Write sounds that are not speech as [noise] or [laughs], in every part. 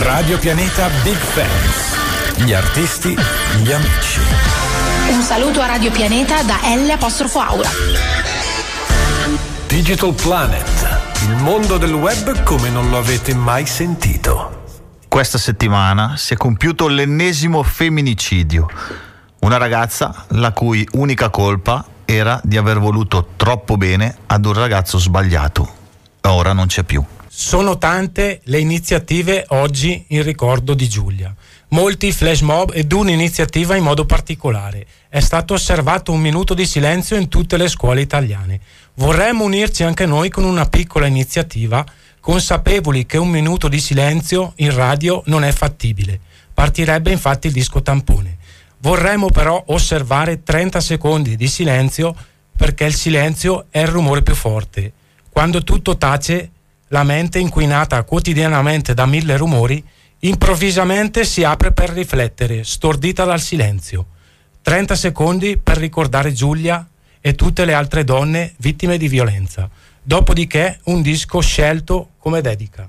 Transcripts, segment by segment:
Radio Pianeta Big Fans. Gli artisti, gli amici. Un saluto a Radio Pianeta da L apostrofo Aura. Digital Planet. Il mondo del web come non lo avete mai sentito. Questa settimana si è compiuto l'ennesimo femminicidio. Una ragazza la cui unica colpa era di aver voluto troppo bene ad un ragazzo sbagliato. Ora non c'è più. Sono tante le iniziative oggi in ricordo di Giulia. Molti flash mob ed un'iniziativa in modo particolare. È stato osservato un minuto di silenzio in tutte le scuole italiane. Vorremmo unirci anche noi con una piccola iniziativa, consapevoli che un minuto di silenzio in radio non è fattibile. Partirebbe infatti il disco tampone. Vorremmo però osservare 30 secondi di silenzio perché il silenzio è il rumore più forte. Quando tutto tace la mente inquinata quotidianamente da mille rumori, improvvisamente si apre per riflettere, stordita dal silenzio. 30 secondi per ricordare Giulia e tutte le altre donne vittime di violenza. Dopodiché un disco scelto come dedica.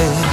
verte.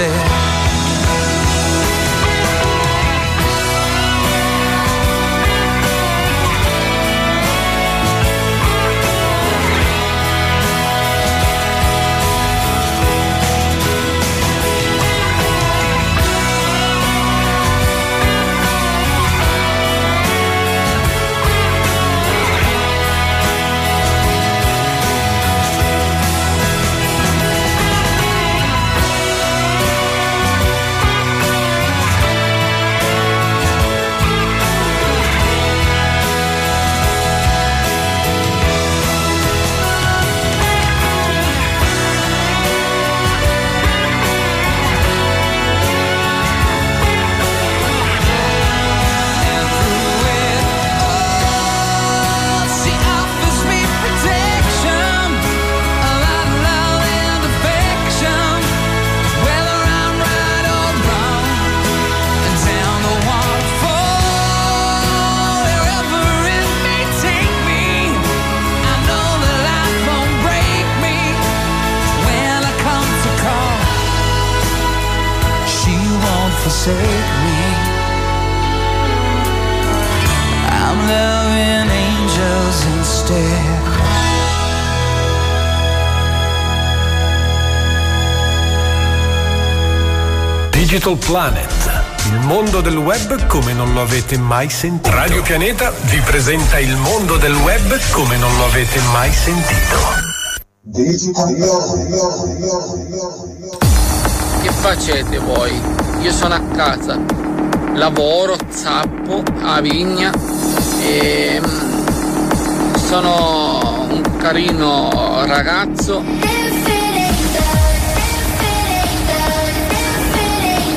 stare Digital Planet. Il mondo del web come non lo avete mai sentito. Radio Pianeta vi presenta il mondo del web come non lo avete mai sentito. Che facete voi? Io sono a casa, lavoro, zappo, a vigna e mm, sono un carino ragazzo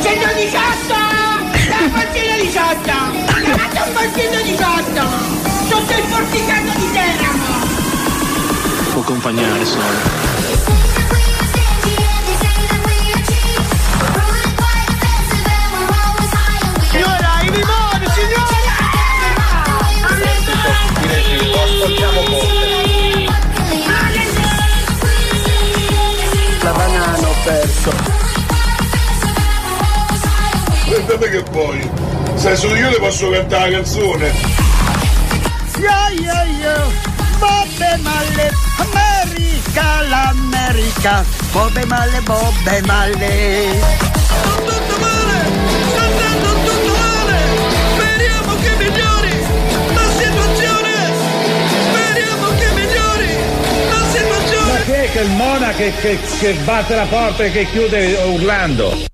118! La portina 18! Chiamate un portino 18! Sotto il porticato di Teramo! Può accompagnare solo. La banana ho perso. Guardate che poi, se solo io le posso cantare la canzone. Yo, yo, yo! Bobbe male, America, l'America! Bobbe male, bobbe male! Tutto male, sta andando tutto male. Speriamo che migliori la situazione. Speriamo che migliori la situazione. Ma chi è che il Mona che, che, che batte la porta e che chiude urlando?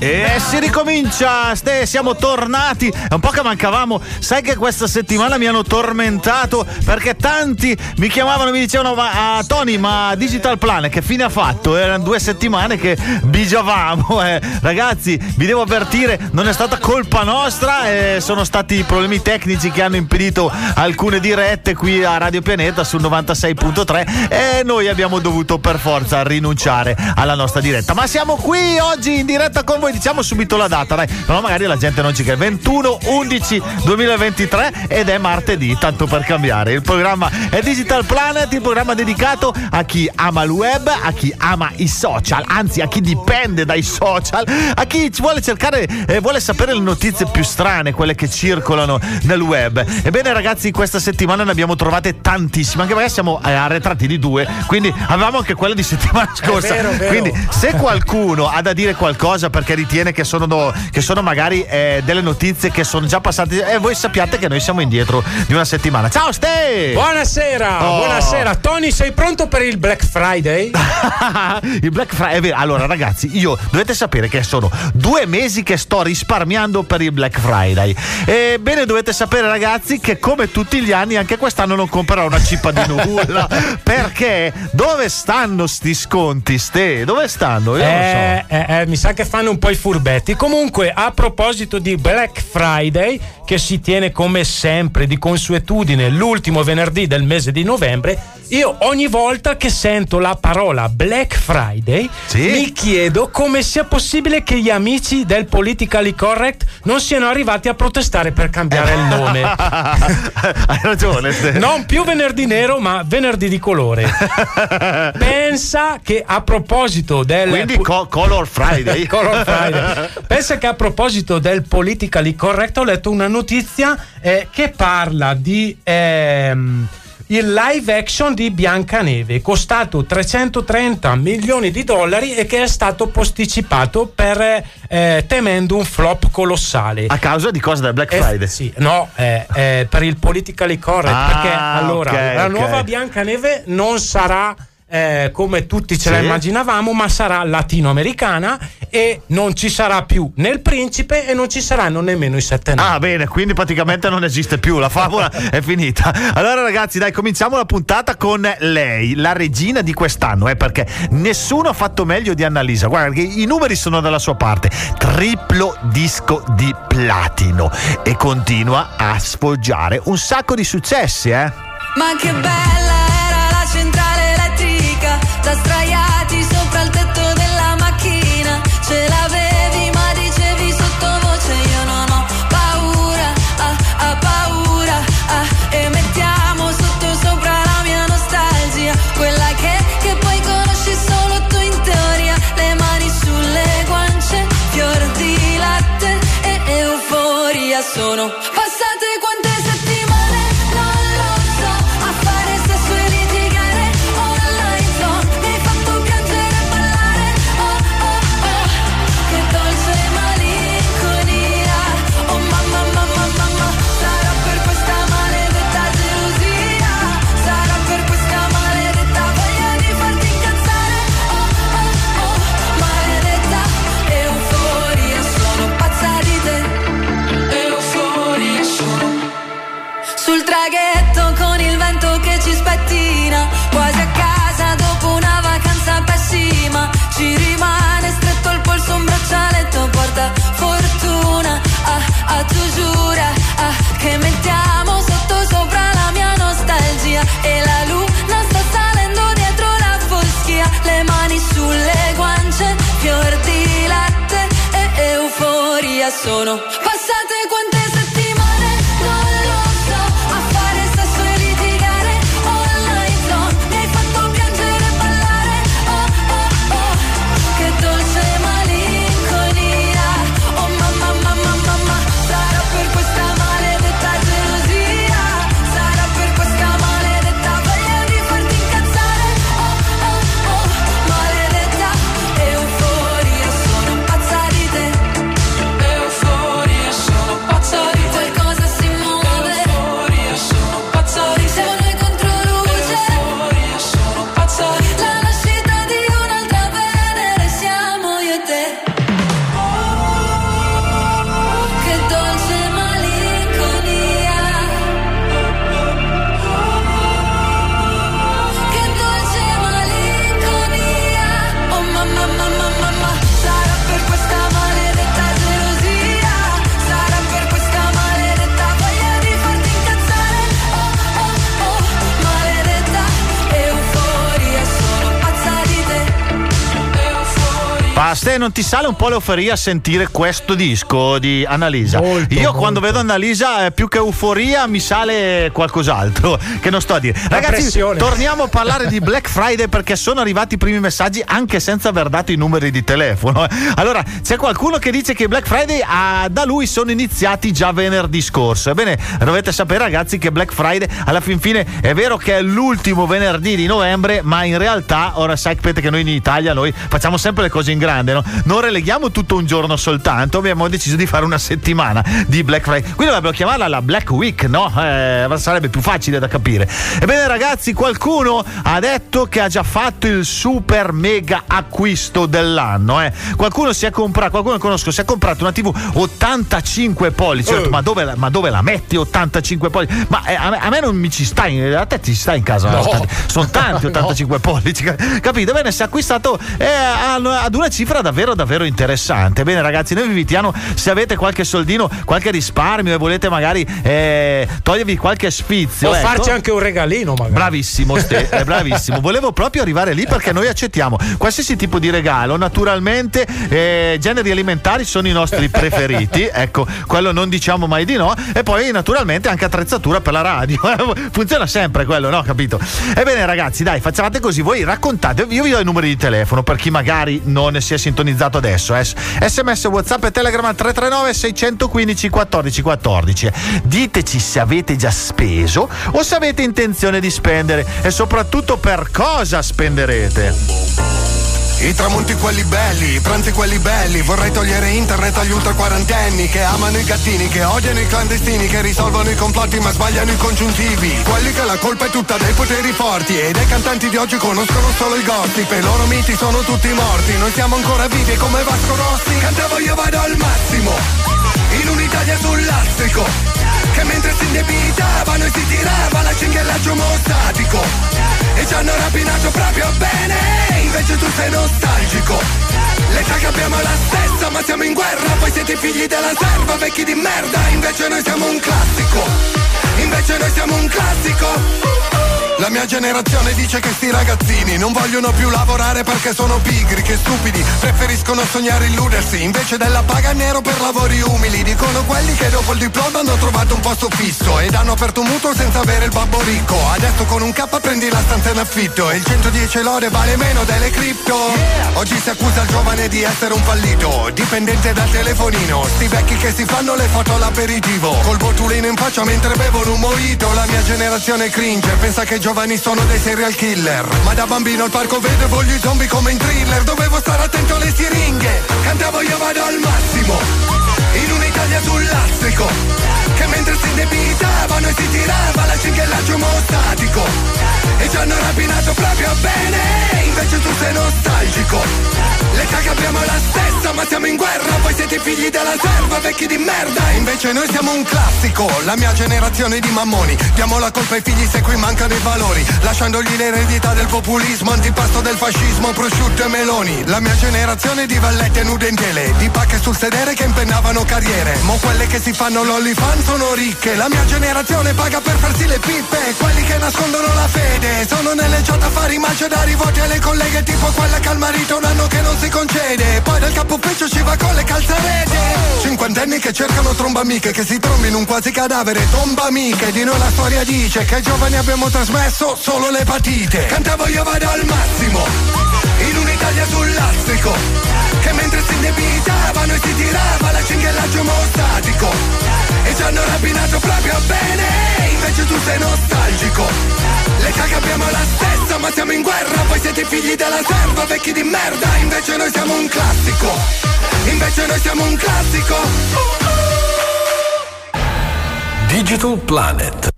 E si ricomincia, Ste, siamo tornati. È un po' che mancavamo. Sai che questa settimana mi hanno tormentato perché tanti mi chiamavano e mi dicevano: Ma ah, Tony, ma Digital Plan che fine ha fatto? Erano due settimane che bigiavamo. eh. Ragazzi, vi devo avvertire, non è stata colpa nostra, eh, sono stati problemi tecnici che hanno impedito alcune dirette qui a Radio Pianeta sul 96.3 e noi abbiamo dovuto per forza rinunciare alla nostra diretta. Ma siamo qui oggi in diretta con voi, diciamo subito la data, dai, però magari la gente non ci crede. 21 11 2023 ed è martedì, tanto per cambiare. Il programma è Digital Planet, il programma dedicato a chi ama il web, a chi ama i social, anzi a chi dipende dai social, a chi ci vuole cercare e vuole sapere le notizie più strane, quelle che circolano nel web. Ebbene ragazzi, questa settimana ne abbiamo trovate tantissime, anche perché siamo eh, arretrati di due, quindi avevamo anche quelle di settimana scorsa. vero, vero. Quindi se qualcuno ha da dire qualcosa perché ritiene che sono, che sono magari eh, delle notizie che sono già passate, eh, voi sappiate che noi siamo indietro di una settimana. Ciao Ste! Buonasera, Oh. buonasera. Tony, sei pronto per il Black Friday? [laughs] il Black Friday. Allora, ragazzi, io dovete sapere che sono due mesi che sto risparmiando per il Black Friday. Ebbene, dovete sapere, ragazzi, che come tutti gli anni, anche quest'anno non comprerò una cippa di nulla. [laughs] perché dove stanno sti sconti, ste? Dove stanno? Io non lo so. Eh, eh, eh, mi sa che fanno un po' i furbetti. Comunque, a proposito di Black Friday, che si tiene come sempre di consuetudine l'ultimo venerdì del mese di novembre, io ogni volta che sento la parola Black Friday mi chiedo come sia possibile che gli amici del politically correct non siano arrivati a protestare per cambiare il nome. [laughs] Hai ragione. Non più venerdì nero, ma venerdì di colore. [laughs] Pensa che a proposito del. Quindi co- Color Friday. [laughs] Color Friday. Pensa che a proposito del politically correct ho letto una notizia eh, che parla di. ehm, il live action di Biancaneve costato 330 milioni di dollari e che è stato posticipato per eh, temendo un flop colossale. A causa di cosa del Black Eh, Friday? sì, no, eh, eh, per il politically correct. Ah, perché allora ok, la ok. nuova Biancaneve non sarà eh, come tutti ce la Sì. immaginavamo, ma sarà latinoamericana e non ci sarà più né il principe e non ci saranno nemmeno i sette nani. Ah, bene, quindi praticamente non esiste più, la favola [laughs] è finita. Allora, ragazzi, dai, cominciamo la puntata con lei, la regina di quest'anno, eh, perché nessuno ha fatto meglio di Annalisa. Guarda, che i numeri sono dalla sua parte. Triplo disco di platino e continua a sfoggiare un sacco di successi, eh. Ma che bella non ti sale un po' l'euforia a sentire questo disco di Annalisa? Io quando vedo Annalisa, eh, più che euforia, mi sale qualcos'altro [laughs] che non sto a dire. Ragazzi, torniamo a parlare di Black [laughs] Friday perché sono arrivati i primi messaggi anche senza aver dato i numeri di telefono. eh. Allora, c'è qualcuno che dice che Black Friday ah, da lui sono iniziati già venerdì scorso. Ebbene, dovete sapere, ragazzi, che Black Friday alla fin fine è vero che è l'ultimo venerdì di novembre, ma in realtà, ora sapete che noi in Italia noi facciamo sempre le cose in grande, no? Non releghiamo tutto un giorno soltanto, abbiamo deciso di fare una settimana di Black Friday. Quindi dovrebbero chiamarla la Black Week, no? Eh, sarebbe più facile da capire. Ebbene, ragazzi, qualcuno ha detto che ha già fatto il super mega acquisto dell'anno, eh? Qualcuno si è comprato, qualcuno conosco, si è comprato una TV 85 pollici. Detto, ma, dove la, ma dove la metti 85 pollici? Ma eh, a, me, a me non mi ci sta, in, a te ti sta in casa. No. 80 sono tanti [laughs] 85 pollici, [laughs] capito? Bene, si è acquistato eh, ad una cifra davvero davvero interessante. Bene ragazzi, noi vi invitiamo se avete qualche soldino, qualche risparmio e volete magari eh, togliervi qualche sfizio. O ecco. farci anche un regalino, magari. Bravissimo, Ste, [laughs] eh, bravissimo. Volevo proprio arrivare lì perché noi accettiamo qualsiasi tipo di regalo. Naturalmente, eh, generi alimentari sono i nostri [laughs] preferiti. ecco, quello non diciamo mai di no. E poi, naturalmente, anche attrezzatura per la radio. Funziona sempre quello, no? Capito? Ebbene, ragazzi, dai, facciate così. Voi raccontate. Io vi do i numeri di telefono per chi magari non si è sintonizzato adesso. Eh. SMS, WhatsApp e Telegram al 339 615 14 14. Diteci se avete già speso o se avete intenzione di spendere e soprattutto per cosa spenderete. I tramonti quelli belli, i pranzi quelli belli Vorrei togliere internet agli ultra quarantenni Che amano i gattini, che odiano i clandestini Che risolvono i complotti ma sbagliano i congiuntivi. Quelli che la colpa è tutta dei poteri forti E dei cantanti di oggi conoscono solo il gossip E i loro miti sono tutti morti. Noi siamo ancora vivi come Vasco Rossi Cantavo io vado al massimo In un'Italia sul lastrico Che mentre si indebitavano e si tirava la cinghiallaggio mostatico E ci hanno rapinato proprio bene Invece tu sei nostalgico. L'età che abbiamo è la stessa ma siamo in guerra Voi siete figli della serva, vecchi di merda Invece noi siamo un classico. Invece noi siamo un classico la mia generazione dice che sti ragazzini non vogliono più lavorare perché sono pigri, che stupidi, preferiscono sognare illudersi invece della paga nero per lavori umili. Dicono quelli che dopo il diploma hanno trovato un posto fisso ed hanno aperto un mutuo senza avere il babbo ricco. Adesso con un K prendi la stanza in affitto e il 110 lode vale meno delle cripto. Oggi si accusa il giovane di essere un fallito, dipendente dal telefonino. Sti vecchi che si fanno le foto all'aperitivo, col botulino in faccia mentre bevono un mojito. La mia generazione cringe, pensa che giovani sono dei serial killer. Ma da bambino al parco vedevo gli zombie come in thriller, dovevo stare attento alle siringhe. Cantavo io vado al massimo, in un'Italia sul lastrico. Che mentre si indebitavano e si tirava la cinghiallaggio mostatico. E ci hanno rapinato proprio bene, invece tu sei nostalgico. L'età che abbiamo la stessa, ma siamo in guerra, voi siete figli della serva, vecchi di merda. Invece noi siamo un classico, la mia generazione di mammoni. Diamo la colpa ai figli se qui mancano i valori, lasciandogli l'eredità del populismo, antipasto del fascismo, prosciutto e meloni. La mia generazione di vallette nude in tele, di pacche sul sedere che impennavano carriere. Mo quelle che si fanno l'olifan sono ricche, la mia generazione paga per farsi le pippe. Quelli che nascondono la fede, sono nelle chat a fare i macedari, voti alle colleghe tipo quella che al marito un anno che non si concede. Poi dal capo ufficio ci va con le calzarete. Cinquantenni che cercano tromba amiche, che si trombi in un quasi cadavere, tomba amiche. Di noi la storia dice che ai giovani abbiamo trasmesso solo le patite. Cantavo io vado al massimo, in un'Italia sul lastrico. Che mentre si indebitavano e si tirava la cinghiallaggio mostatico. E ci hanno rapinato proprio bene, invece tu sei nostalgico. L'età che abbiamo la stessa, ma siamo in guerra, voi siete figli della serva, vecchi di merda, invece noi siamo un classico. Invece noi siamo un classico. Digital Planet.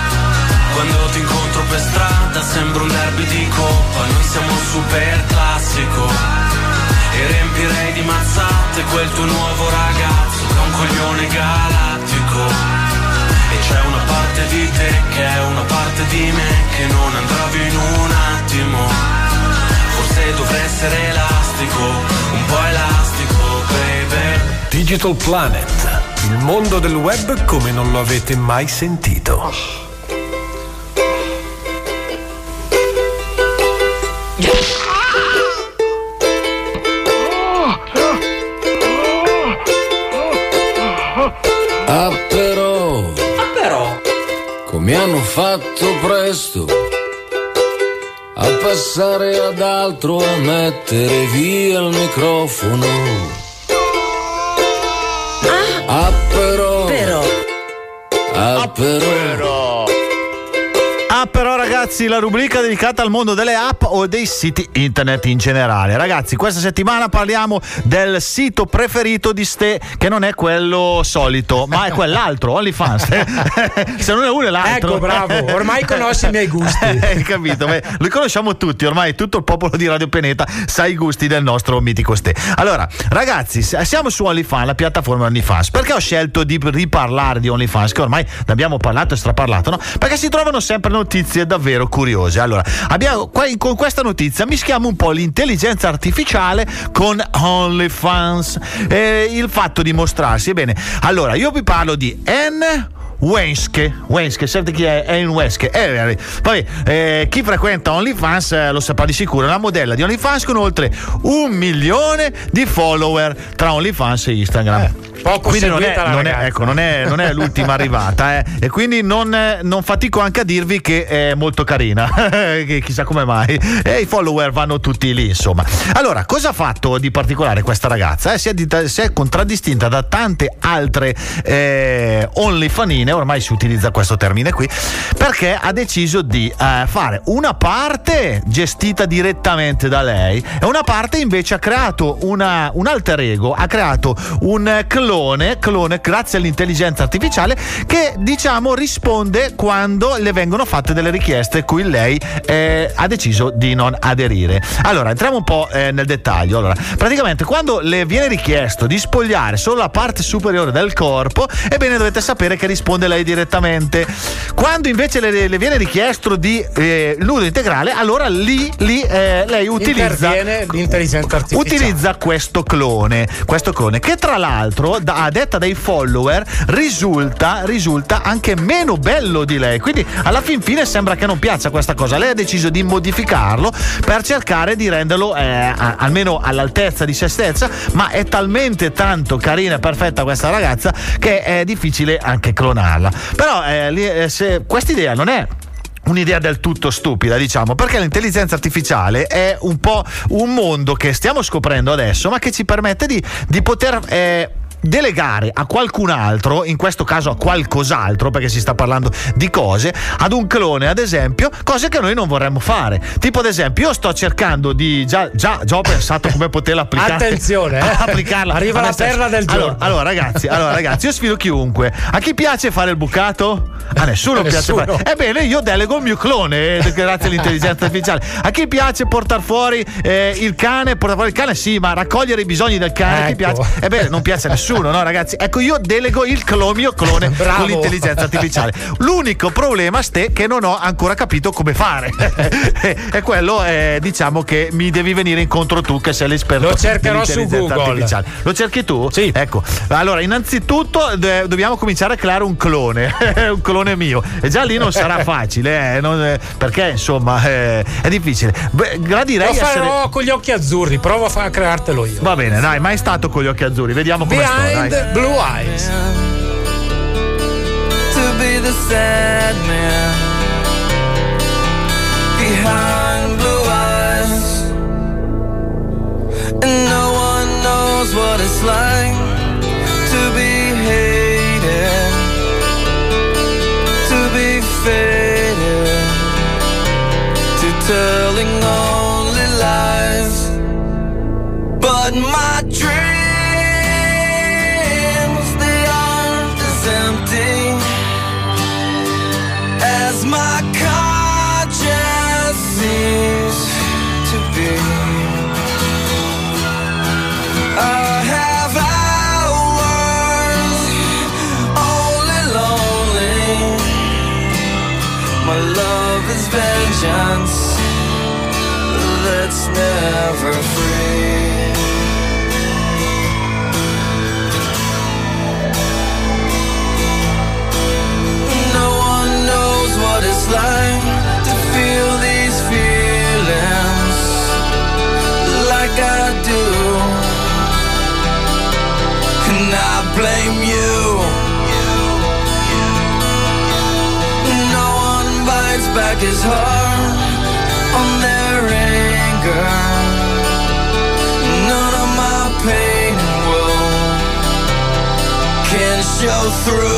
Quando ti incontro per strada sembra un derby di coppa, noi siamo un super classico. E riempirei di mazzate quel tuo nuovo ragazzo che è un coglione galattico. E c'è una parte di te che è una parte di me che non andrà via in un attimo. Forse dovrei essere elastico, un po' elastico, baby. Digital Planet, il mondo del web come non lo avete mai sentito. Fatto presto a passare ad altro, a mettere via il microfono. Ah però, ah però, Ah, però ragazzi, la rubrica dedicata al mondo delle app o dei siti internet in generale. Ragazzi, questa settimana parliamo del sito preferito di Ste, che non è quello solito, ma è quell'altro, OnlyFans. [laughs] Se non è uno è l'altro. Ecco, bravo, ormai conosci i miei gusti. [laughs] Hai capito? Beh, Li conosciamo tutti, ormai tutto il popolo di Radio Peneta sa i gusti del nostro mitico Ste. Allora, ragazzi, siamo su OnlyFans, la piattaforma OnlyFans. Perché ho scelto di riparlare di OnlyFans? Che ormai ne abbiamo parlato e straparlato, no? Perché si trovano sempre notizie davvero curiose. Allora, abbiamo, con questa notizia mischiamo un po' l'intelligenza artificiale con OnlyFans e il fatto di mostrarsi. Bene, allora io vi parlo di N. Wenske, Wenske, sapete chi è? È in Wenske. Eh, eh, poi eh, chi frequenta OnlyFans eh, lo saprà di sicuro, è una modella di OnlyFans con oltre un milione di follower tra OnlyFans e Instagram. poco quindi non è, la non, è, ecco, non, è, non è l'ultima [laughs] arrivata, eh. e quindi non, eh, non fatico anche a dirvi che è molto carina, [laughs] chissà come mai. E i follower vanno tutti lì, insomma. Allora, cosa ha fatto di particolare questa ragazza? Eh, si, è, si è contraddistinta da tante altre eh, onlyfanine, ormai si utilizza questo termine qui, perché ha deciso di eh, fare una parte gestita direttamente da lei e una parte invece ha creato una- un alter ego, ha creato un clone, clone grazie all'intelligenza artificiale che diciamo risponde quando le vengono fatte delle richieste cui lei eh, ha deciso di non aderire. Allora, entriamo un po' eh, nel dettaglio. Allora, praticamente quando le viene richiesto di spogliare solo la parte superiore del corpo, ebbene dovete sapere che risponde lei direttamente. Quando invece le, le viene richiesto di eh, nudo integrale, allora lì, lì eh, lei utilizza utilizza questo clone, questo clone che tra l'altro, da- a detta dei follower, risulta, risulta anche meno bello di lei. Quindi alla fin fine sembra che non piaccia questa cosa. Lei ha deciso di modificarlo per cercare di renderlo eh, a- almeno all'altezza di se stessa, ma è talmente tanto carina e perfetta questa ragazza che è difficile anche clonarla. Però eh, eh, questa idea non è un'idea del tutto stupida, diciamo, perché l'intelligenza artificiale è un po' un mondo che stiamo scoprendo adesso, ma che ci permette di, di poter. eh, Delegare a qualcun altro, in questo caso a qualcos'altro, perché si sta parlando di cose, ad un clone, ad esempio, cose che noi non vorremmo fare. Tipo, ad esempio, io sto cercando di. Già, già, già ho pensato come poterla applicare. Attenzione, eh. [laughs] applicarla. Arriva a la perla del Allora, giorno. allora, ragazzi, allora, ragazzi, io sfido chiunque. A chi piace fare il bucato? A nessuno, piace Nessuno. fare. Ebbene, io delego il mio clone, eh, grazie all'intelligenza artificiale. A chi piace portare fuori eh, il cane? Portare fuori il cane, sì, ma raccogliere i bisogni del cane, a chi Ecco. piace? Ebbene, non piace a nessuno, [laughs] no, ragazzi? Ecco, io delego il clo- mio clone [laughs] Bravo. con l'intelligenza artificiale. L'unico problema, Ste, che non ho ancora capito come fare. [laughs] è quello, eh, diciamo, che mi devi venire incontro tu, che sei l'esperto. Lo cercherò su Google. artificiale. Lo cerchi tu? Sì. Ecco, allora, innanzitutto de- dobbiamo cominciare a creare un clone, [laughs] un clone mio. E già lì non sarà facile, eh, non- eh, perché insomma eh, è difficile. Beh, Lo essere. farò con gli occhi azzurri, provo a, fa- a creartelo io. Va bene, dai, mai stato con gli occhi azzurri, vediamo come sto. Behind Dai. Blue Eyes. to be the sad man behind blue eyes. And no one knows what it's like to be hated, to be faded, to telling only lies. But my dreams, love is vengeance that's never free. His heart on their anger. None of my pain will can show through.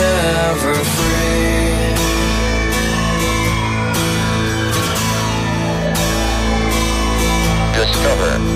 Never free. Discover.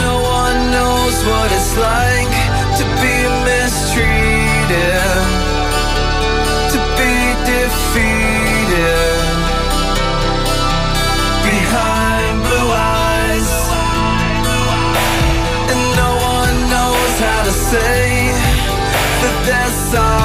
No one knows what it's like to be mistreated, that they're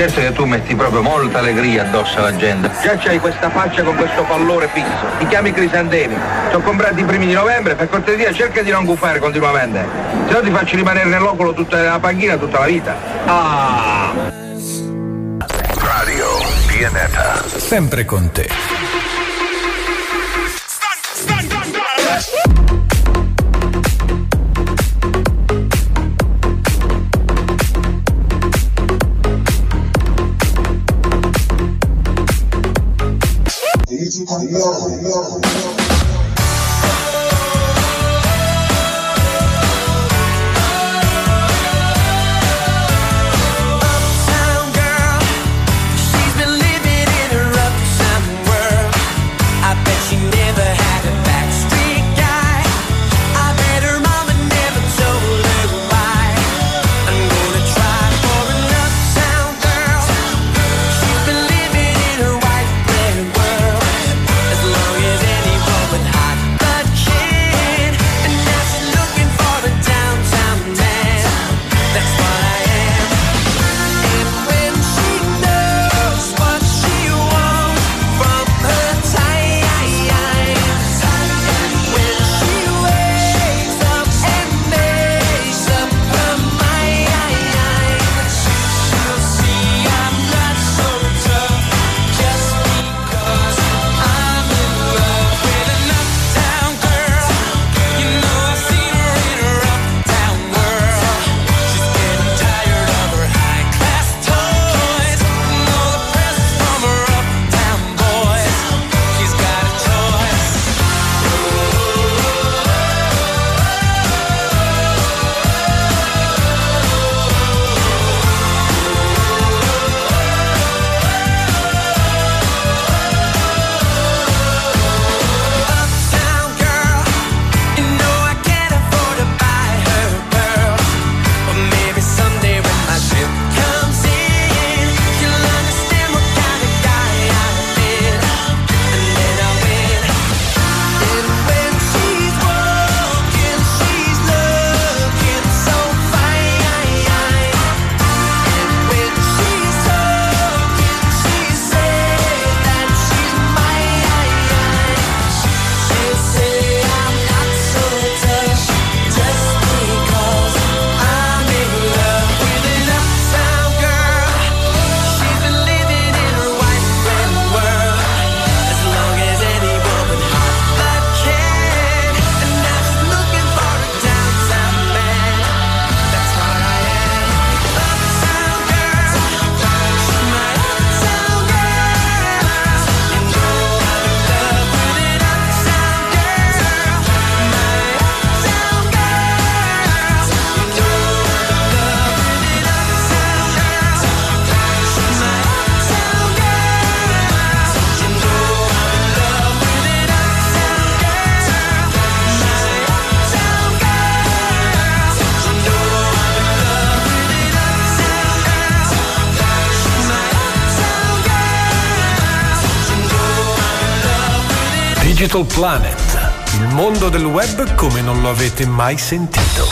Certo che tu metti proprio molta allegria addosso alla gente. Già c'hai questa faccia con questo pallore fisso. Ti chiami Crisantemi. Sono comprati i primi di novembre, per cortesia cerca di non gufare continuamente. Se no ti faccio rimanere nell'ocolo tutta nella panchina tutta la vita. Ah! Radio Pianeta. Sempre con te. Dios, Dios. Digital Planet, il mondo del web come non lo avete mai sentito.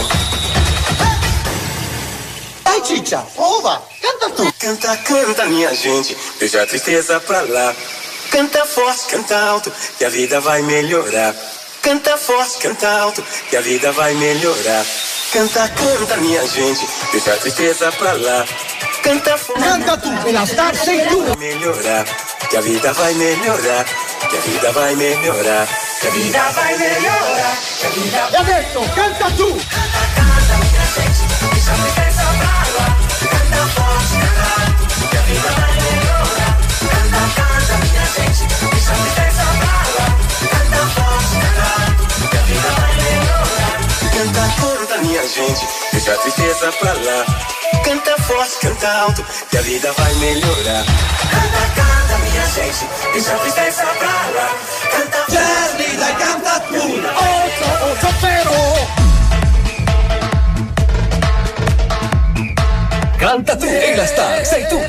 Dai ciccia, ova, canta tu. Canta, canta, minha gente, deixa a tristeza pra lá. Canta forte, canta alto, que a vida vai melhorar. Canta forte, canta alto, que a vida vai melhorar. Canta, canta, minha gente, deixa a tristeza pra lá. Canta forte, canta tu, e la star sei tu. Melhorar, que a vida vai melhorar, que a vida vai melhorar. Que a vida vai melhorar, que a vida E adesso, canta tu. Canta, canta, minha gente, deixa a tristeza pra lá. Canta forte, canta alto, que a vida vai melhorar. Canta, canta, minha gente, deixa a tristeza pra lá. Canta Jerry, dai, canta tu. Oso, oso, pero. Canta tu e la star sei tu.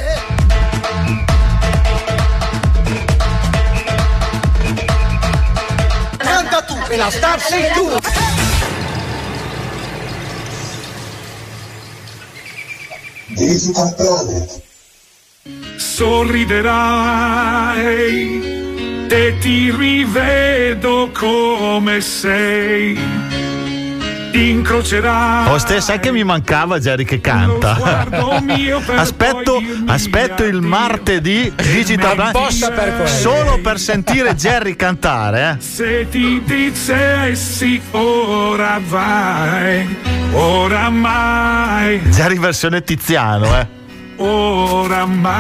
Canta tu, e la star sei tu. Digital Planet. Sorriderai e ti rivedo come sei. Incrocerai. Oh, ste, sai che mi mancava Jerry che canta. [laughs] aspetto, aspetto il martedì Digital Planet Apposta per quello. solo per sentire Jerry cantare. Eh. Se ti dicessi ora vai, oramai, Jerry versione Tiziano, eh. Oramai.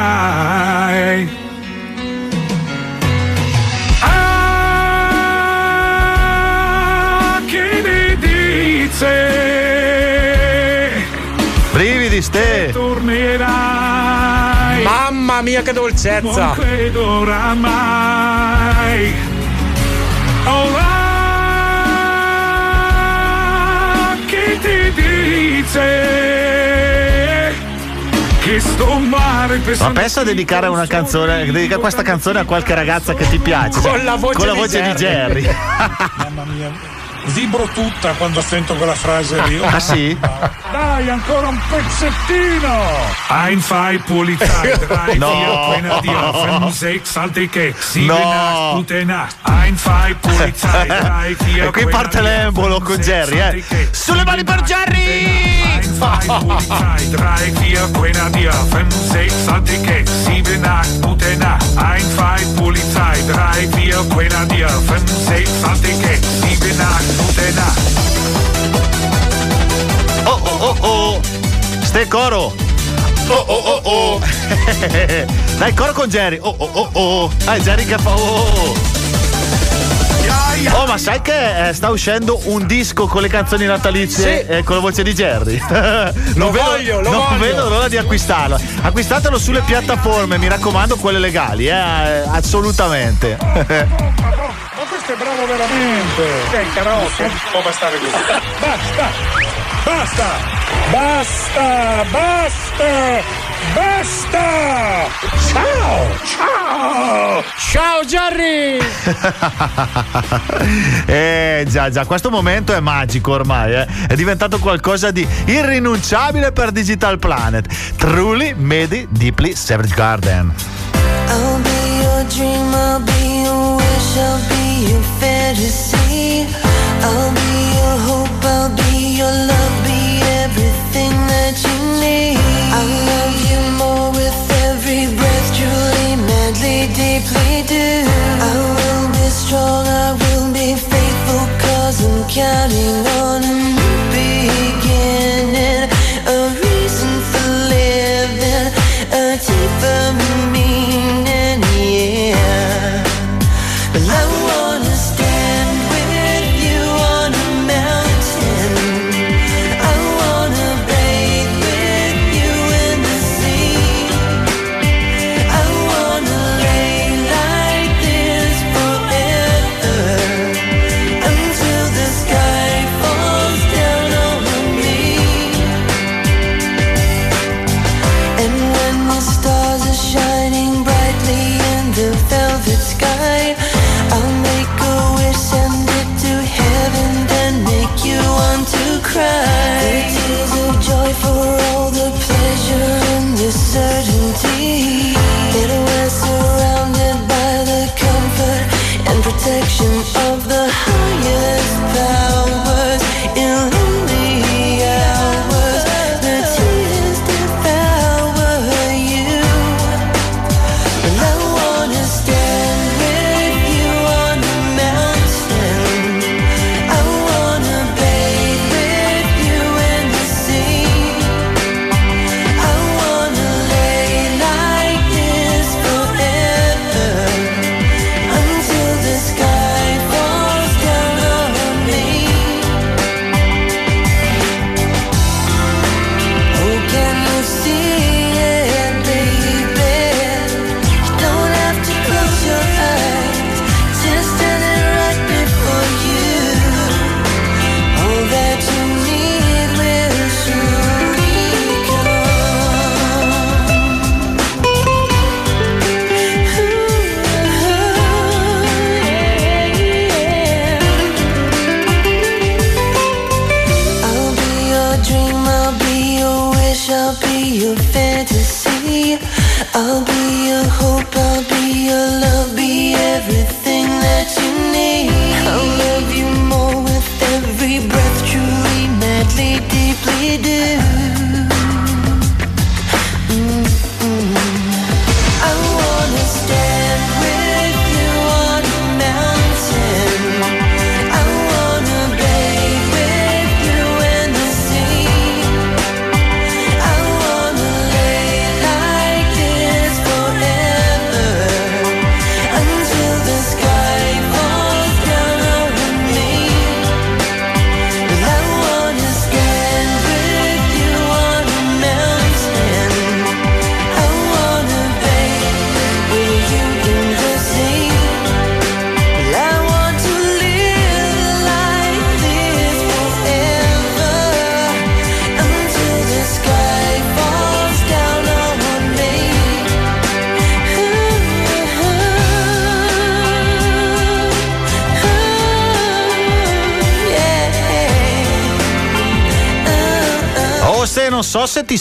Ah, che ne dice? Brividi, ste. Tornerai. Mamma mia che dolcezza! Non credo oramai. Ora che ti dice Ma pensando pensa a dedicare una canzone, dedicare questa canzone a qualche ragazza che ti piace. Con la voce con la di voce di Jerry. Jerry. Mamma mia, vibro tutta quando sento quella frase lì. Ah, sì? Dai, ancora un pezzettino! Einfach Polizei, [laughs] drei, No. vier, dir, [laughs] fünf, sechs, alte Keks, sieben, No. acht, gute Nacht. Einfach Polizei, [laughs] drei, vier, e qui parte l'embolo con Jerry, eh. Sulle mani per Jerry! Einfach Polizei, drei, vier, Grenadier, fünf, sechs, alte Keks, sieben, acht, gute Nacht. Einfach Polizei, drei, vier, Grenadier, fünf, sechs, alte Keks, sieben, acht, gute Nacht. Oh oh oh oh! Ste coro! Oh oh oh oh! [laughs] Dai, coro con Jerry! Oh oh oh oh! Dai, Jerry che fa oh oh! Oh, ma sai che eh, sta uscendo un disco con le canzoni natalizie Sì. eh, con la voce di Jerry? Lo [laughs] Non vedo- voglio, lo non voglio. vedo l'ora di acquistarlo. Acquistatelo sulle piattaforme, mi raccomando, quelle legali, eh, eh, assolutamente. Ma questo è bravo veramente! Che carotto! Può bastare così. [laughs] Basta! Basta! Basta! Basta! Basta! Ciao! Ciao! Ciao Jerry! [laughs] eh già già, questo momento è magico ormai, eh. è diventato qualcosa di irrinunciabile per Digital Planet. Truly, Medi, Deeply, Savage Garden. I'll be your dream, I'll be your wish, I'll be your fantasy. I'll be your hope, I'll be your love, everything that you need. I love you more with every breath, truly, madly, deeply do. I will be strong, I will be faithful, cause I'm counting on a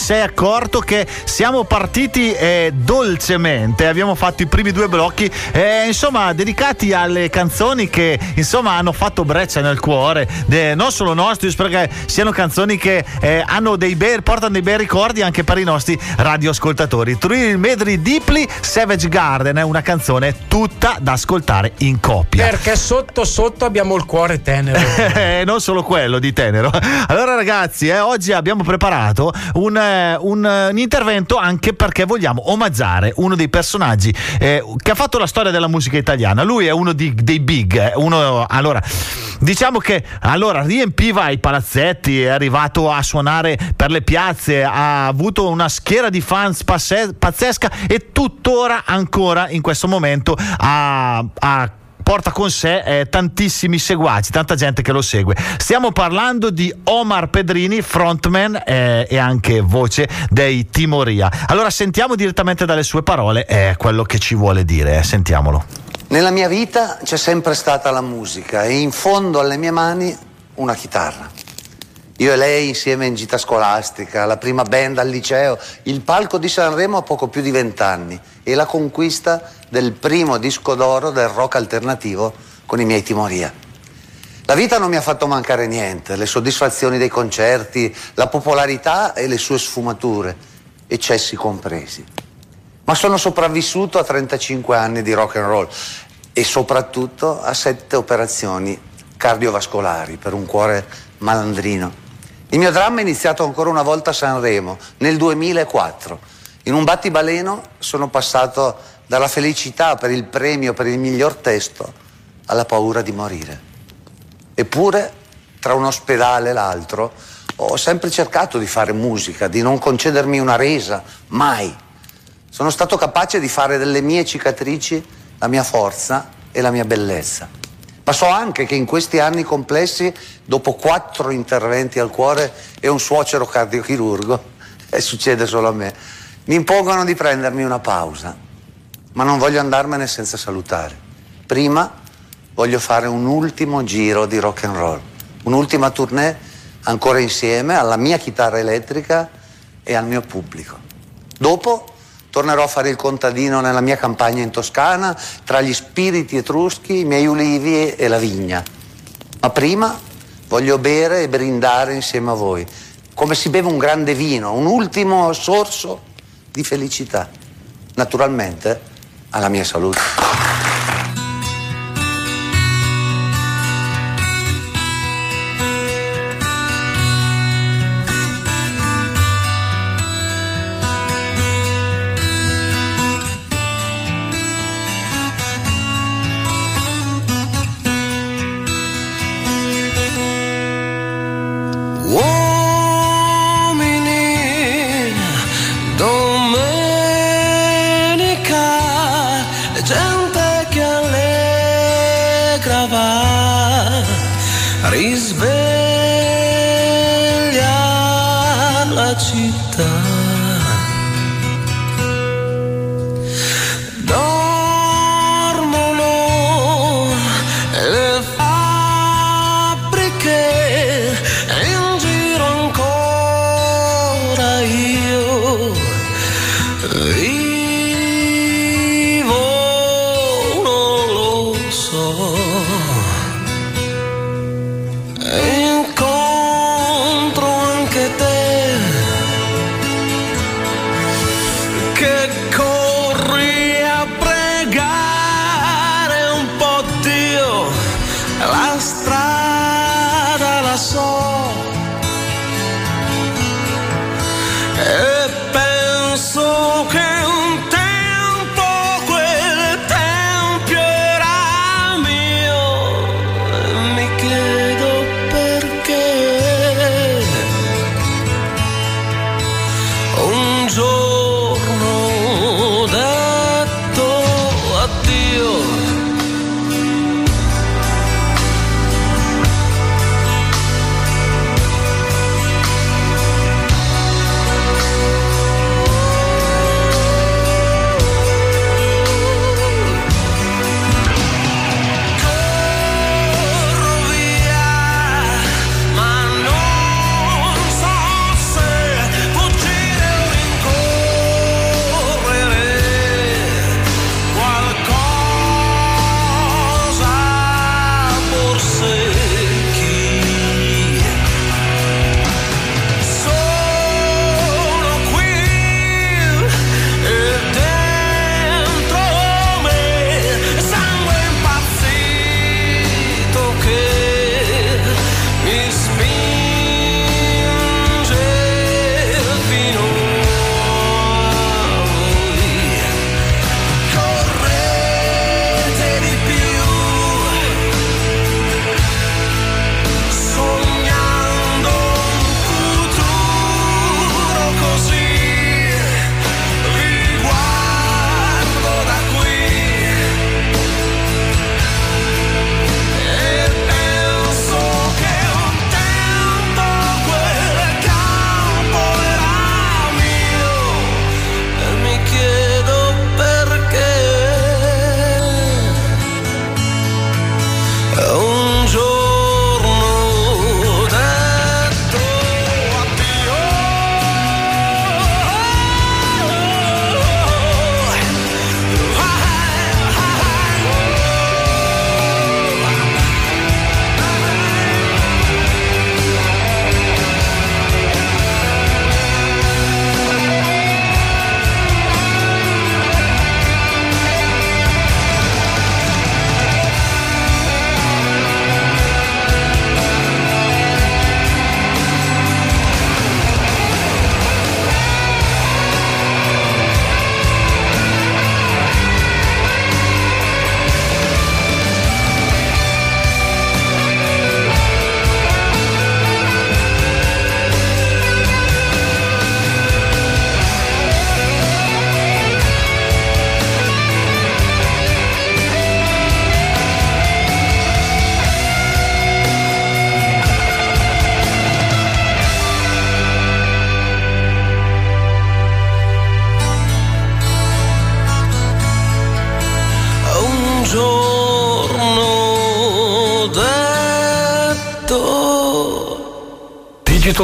sei accorto che siamo partiti eh, dolcemente, abbiamo fatto i primi due blocchi, eh, insomma, dedicati alle canzoni che insomma hanno fatto breccia nel cuore, de- non solo nostri, spero che siano canzoni che eh, hanno dei bei, portano dei bei ricordi anche per i nostri radioascoltatori. Thrill Medley Deeply Savage Garden è una canzone tutta da ascoltare in coppia. Perché sotto sotto abbiamo il cuore tenero. [laughs] Eh, non solo quello di tenero. Allora, ragazzi, eh, oggi abbiamo preparato un, eh, un, eh, un intervento anche perché vogliamo omaggiare uno dei personaggi eh, che ha fatto la storia della musica italiana. Lui è uno di- dei big. eh, uno, allora, diciamo che allora riempiva i palazzetti, è arrivato a suonare per le piazze, ha avuto una schiera di fans pazzesca e tuttora ancora in questo momento ha- ha porta con sé eh, tantissimi seguaci, tanta gente che lo segue. Stiamo parlando di Omar Pedrini, frontman eh, e anche voce dei Timoria. Allora sentiamo direttamente dalle sue parole eh, quello che ci vuole dire, eh, sentiamolo. Nella mia vita c'è sempre stata la musica e in fondo alle mie mani una chitarra. Io e lei insieme in gita scolastica, la prima band al liceo, il palco di Sanremo a poco più di vent'anni e la conquista del primo disco d'oro del rock alternativo con i miei Timoria. La vita non mi ha fatto mancare niente, le soddisfazioni dei concerti, la popolarità e le sue sfumature, eccessi compresi. Ma sono sopravvissuto a 35 anni di rock and roll e soprattutto a sette operazioni cardiovascolari per un cuore malandrino. Il mio dramma è iniziato ancora una volta a Sanremo nel 2004. In un battibaleno sono passato dalla felicità per il premio per il miglior testo alla paura di morire. Eppure, tra un ospedale e l'altro, ho sempre cercato di fare musica, di non concedermi una resa, mai. Sono stato capace di fare delle mie cicatrici la mia forza e la mia bellezza ma so anche che in questi anni complessi, dopo quattro interventi al cuore e un suocero cardiochirurgo, [laughs] e succede solo a me, mi impongono di prendermi una pausa, ma non voglio andarmene senza salutare. Prima voglio fare un ultimo giro di rock and roll, un'ultima tournée ancora insieme alla mia chitarra elettrica e al mio pubblico. Dopo Tornerò a fare il contadino nella mia campagna in Toscana, tra gli spiriti etruschi, i miei ulivi e la vigna. Ma prima voglio bere e brindare insieme a voi, come si beve un grande vino, un ultimo sorso di felicità, naturalmente alla mia salute.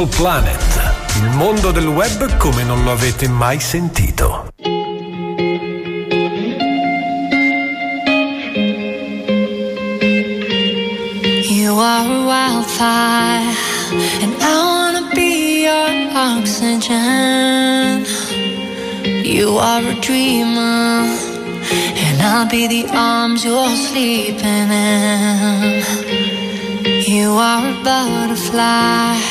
Digital Planet, il mondo del web come non lo avete mai sentito. You are a wildfire, and I wanna be your oxygen. You are a dreamer, and I'll be the arms you're sleeping in. You are a butterfly.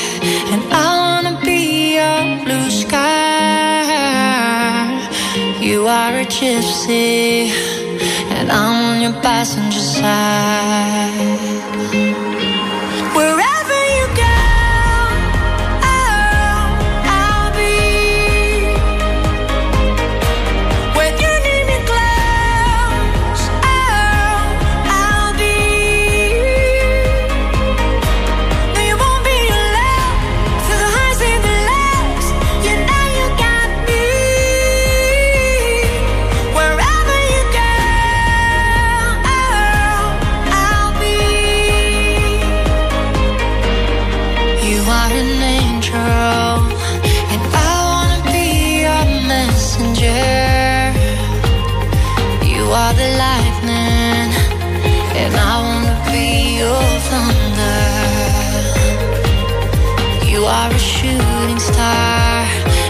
You are a gypsy, and I'm on your passenger side. And I wanna be your messenger. You are the lightning, and I wanna be your thunder. You are a shooting star,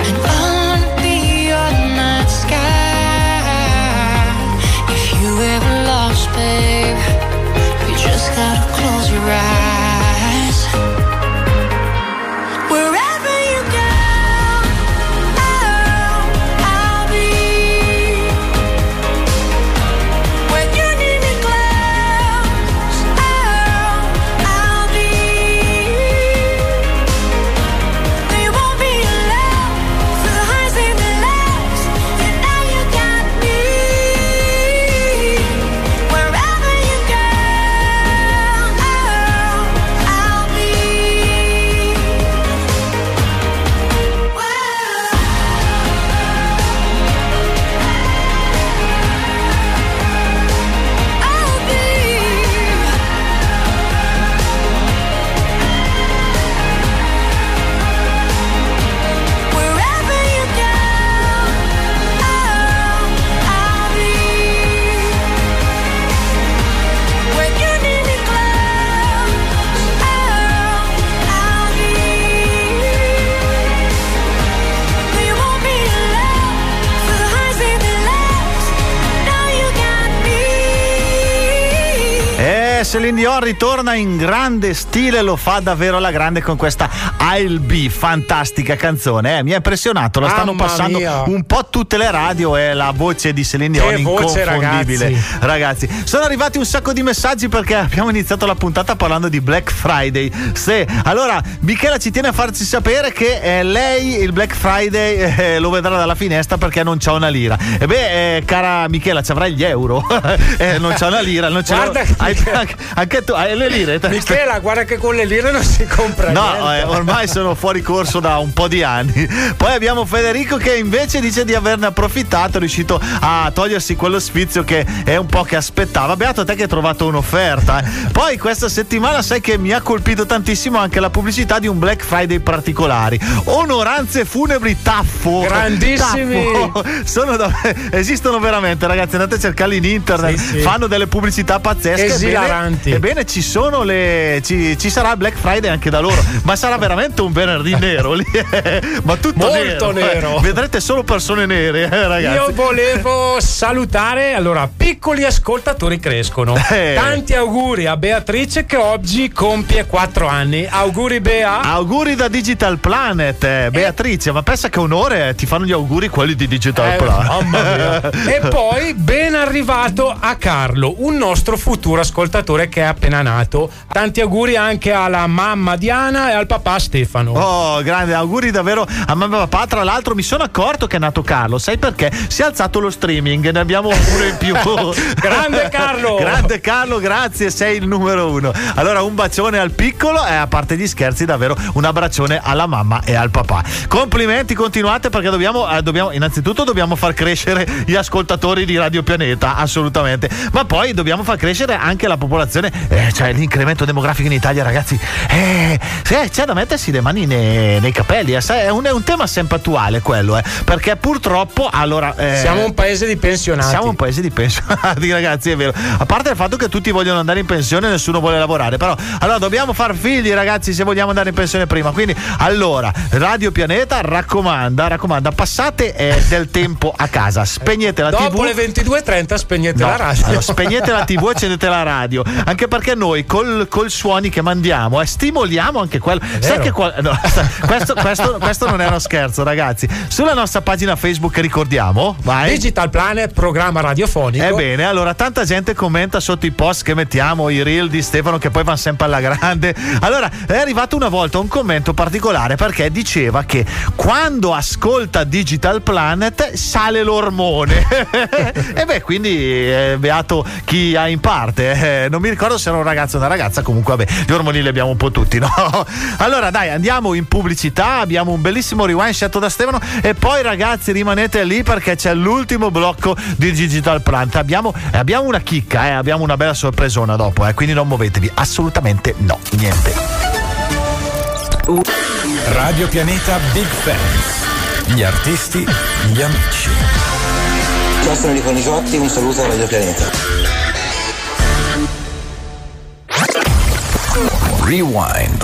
and I wanna be your night sky. If you ever lost, babe, you just gotta close your eyes. Celine Dion ritorna in grande stile, lo fa davvero alla grande con questa I'll Be, fantastica canzone. eh, mi ha impressionato, la stanno Mamma passando mia. un po' tutte le radio e la voce di Celine Dion voce, inconfondibile. ragazzi. sono arrivati un sacco di messaggi perché abbiamo iniziato la puntata parlando di Black Friday. Se, allora, Michela ci tiene a farci sapere che eh, lei il Black Friday eh, lo vedrà dalla finestra perché non c'ha una lira. E beh, eh, cara Michela, ci avrai gli euro. [laughs] Eh, non c'ha una lira, non c'è Guarda, hai, anche tu hai le lire. [laughs] Michela, guarda che con le lire non si compra No, niente. eh, ormai sono fuori corso da un po' di anni. [laughs] Poi abbiamo Federico che invece dice di averne approfittato, è riuscito a togliersi quello sfizio che è un po' che aspettava. Beato te che hai trovato un'offerta. eh. Poi questa settimana sai che mi ha colpito tantissimo anche la pubblicità di un Black Friday particolari. Onoranze funebri Taffo. Grandissimi. Taffo. Da- [laughs] esistono veramente, ragazzi. Andate a cercarli in internet. Sì, sì. Fanno delle pubblicità pazzesche. Esilaranti. Ebbene, ebbene, ci sono le. Ci, ci sarà Black Friday anche da loro. Ma sarà veramente un venerdì nero lì. Ma tutto Molto nero. Vedrete solo persone nere, eh, ragazzi. Io volevo salutare, allora, piccoli ascoltatori crescono. [laughs] Eh. Tanti auguri a Beatrice che oggi compie 4 anni. Auguri Bea. Auguri da Digital Planet, eh, Beatrice, ma pensa che onore eh, ti fanno gli auguri quelli di Digital Eh, Planet. mamma mia. [laughs] e poi ben arrivato a Carlo, un nostro futuro ascoltatore che è appena nato. Tanti auguri anche alla mamma Diana e al papà Stefano. Oh, grande, auguri davvero a mamma e papà. Tra l'altro, mi sono accorto che è nato Carlo. Sai perché? Si è alzato lo streaming, ne abbiamo uno in più. [laughs] Grande Carlo! Grande Carlo, grazie, sei il numero uno. Allora, un bacione al piccolo e a parte gli scherzi, davvero un abbraccione alla mamma e al papà. Complimenti, continuate perché dobbiamo, eh, dobbiamo innanzitutto dobbiamo far crescere gli ascoltatori di Radio Pianeta, assolutamente. Ma poi dobbiamo far crescere anche la popolazione popolazione, eh, cioè l'incremento demografico in Italia, ragazzi, eh, se- c'è da mettersi le mani nei, nei capelli. eh, È un, è un tema sempre attuale quello, eh, perché purtroppo allora. eh, Siamo un paese di pensionati. siamo un paese di pensionati, [laughs] ragazzi, è vero. A parte il fatto che tutti vogliono andare in pensione e nessuno vuole lavorare, però allora dobbiamo far figli, ragazzi, se vogliamo andare in pensione prima. Quindi, allora, Radio Pianeta raccomanda, raccomanda, passate eh, del [laughs] tempo a casa, spegnete la Dopo TV. le 22.30 spegnete No, la radio. allora, spegnete la TV e accendete la radio. [laughs] Anche perché noi col, col suoni che mandiamo eh, stimoliamo anche quello. Sai che qual- no, questo, questo- questo non è uno scherzo, ragazzi. Sulla nostra pagina Facebook ricordiamo, vai. Digital Planet, programma radiofonico. Ebbene, allora tanta gente commenta sotto i post che mettiamo, i reel di Stefano che poi vanno sempre alla grande. Allora, è arrivato una volta un commento particolare perché diceva che quando ascolta Digital Planet sale l'ormone. [laughs] e beh, quindi eh, beato chi ha in parte. eh, non mi ricordo se era un ragazzo o una ragazza, comunque vabbè, gli ormoni li abbiamo un po' tutti, no? [laughs] Allora, dai, andiamo in pubblicità, abbiamo un bellissimo rewind scelto da Stefano e poi ragazzi rimanete lì perché c'è l'ultimo blocco di Digital Plant. Abbiamo, eh, abbiamo una chicca, eh, abbiamo una bella sorpresona dopo, eh, quindi non muovetevi, assolutamente no, niente. Radio Pianeta Big Fans. Gli artisti, gli amici. Ciao, sono Enrico Nicotti, un saluto a Radio Pianeta. Rewind.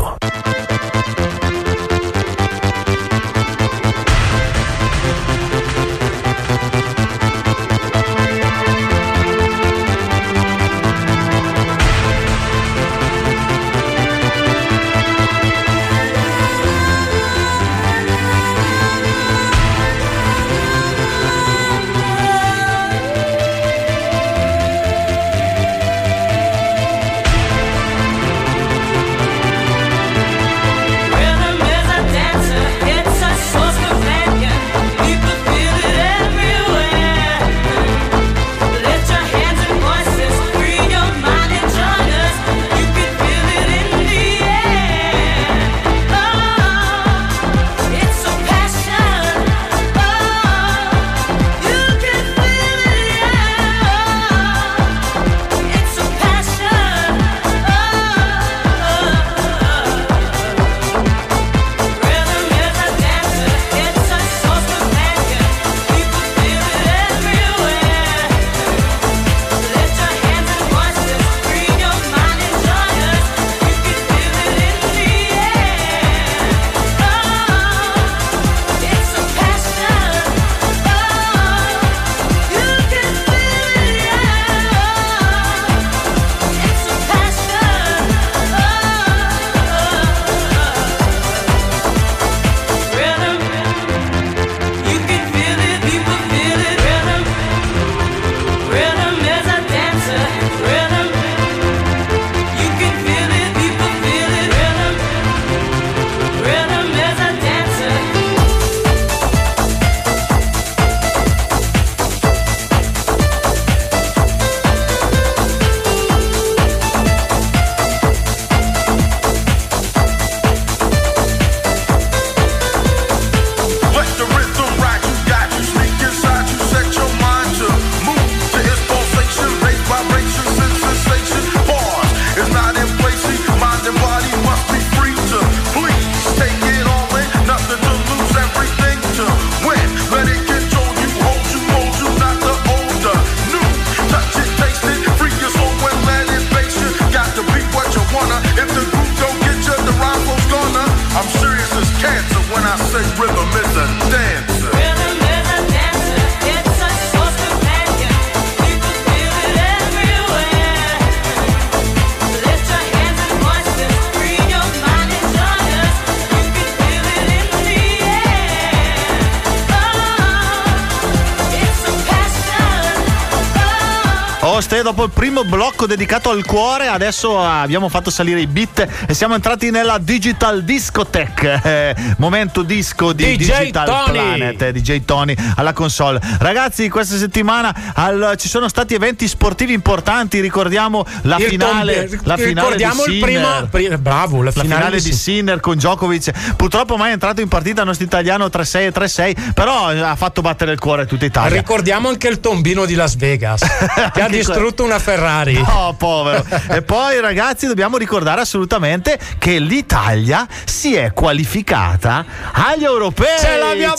Blocco dedicato al cuore, adesso abbiamo fatto salire i beat e siamo entrati nella Digital Discotech. eh, momento disco di DJ Digital Tony. Planet, eh, DJ Tony alla console. Ragazzi, questa settimana al- ci sono stati eventi sportivi importanti. Ricordiamo la Il finale, tom- la finale ricordiamo di il primo- pri- bravo, la La finale finale di Sinner con Djokovic. Purtroppo mai è entrato in partita il nostro italiano 3-6 e 3-6, però ha fatto battere il cuore a tutta Italia. Ricordiamo anche il tombino di Las Vegas [laughs] che ha distrutto una Ferrari. [laughs] Povero. e poi, ragazzi, dobbiamo ricordare assolutamente che l'Italia si è qualificata agli europei. Ce l'abbiamo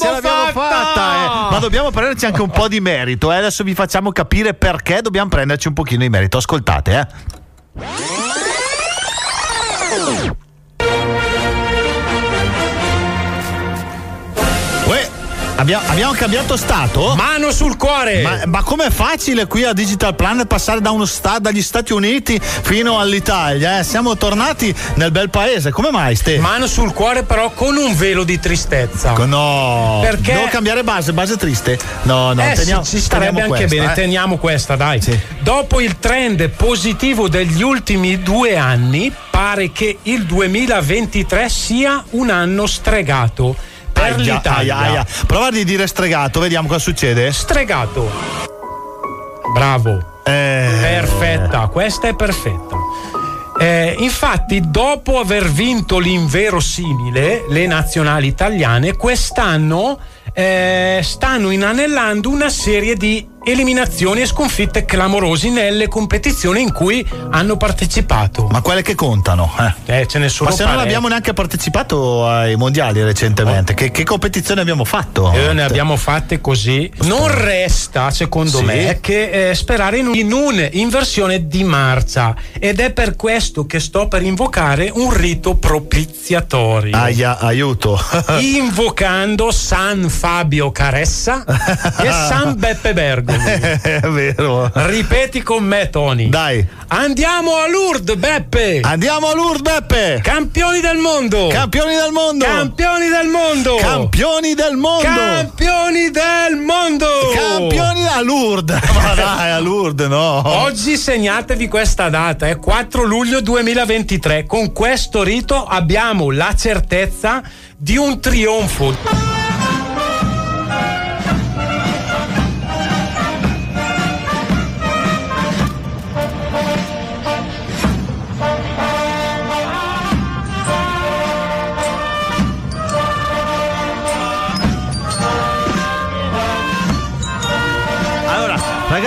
fatta! eh. Ma dobbiamo prenderci anche un po' di merito. eh. Adesso vi facciamo capire perché dobbiamo prenderci un pochino di merito. Ascoltate, eh. Abbiamo, abbiamo cambiato stato? Mano sul cuore! Ma, ma com'è facile qui a Digital Planet passare da uno sta- dagli Stati Uniti fino all'Italia? eh? Siamo tornati nel bel paese. Come mai, Ste? Mano sul cuore, però con un velo di tristezza. No, Perché- devo cambiare base, base triste? No, no, eh, teniamo, sì, ci starebbe anche questa, bene, eh. teniamo questa, dai. Dopo il trend positivo degli ultimi due anni, pare che il 2023 sia un anno stregato per Aia, l'Italia. aia, aia. Prova di dire stregato, vediamo cosa succede. Stregato. Bravo. Eh. Perfetta, questa è perfetta. Eh, infatti, dopo aver vinto l'inverosimile, le nazionali italiane quest'anno eh, stanno inanellando una serie di eliminazioni e sconfitte clamorosi nelle competizioni in cui hanno partecipato. Ma quelle che contano? Eh. Eh, ce ne sono Ma se non abbiamo neanche partecipato ai mondiali recentemente, che, che competizione abbiamo fatto? Eh, ne abbiamo fatte così. Non resta, secondo Sì. me, che eh, sperare in, in un'inversione di marcia. Ed è per questo che sto per invocare un rito propiziatorio. Aia, aiuto. Invocando San Fabio Caressa e San Beppe Bergomi. [laughs] È vero. Ripeti con me, Tony. Dai. Andiamo a Lourdes, Beppe. Andiamo a Lourdes, Beppe. Campioni del mondo. Campioni del mondo. Campioni del mondo. Campioni del mondo. Campioni del mondo. Campioni a Lourdes. [laughs] Ma dai, a Lourdes, no. Oggi segnatevi questa data, è 4 luglio 2023. Con questo rito abbiamo la certezza di un trionfo.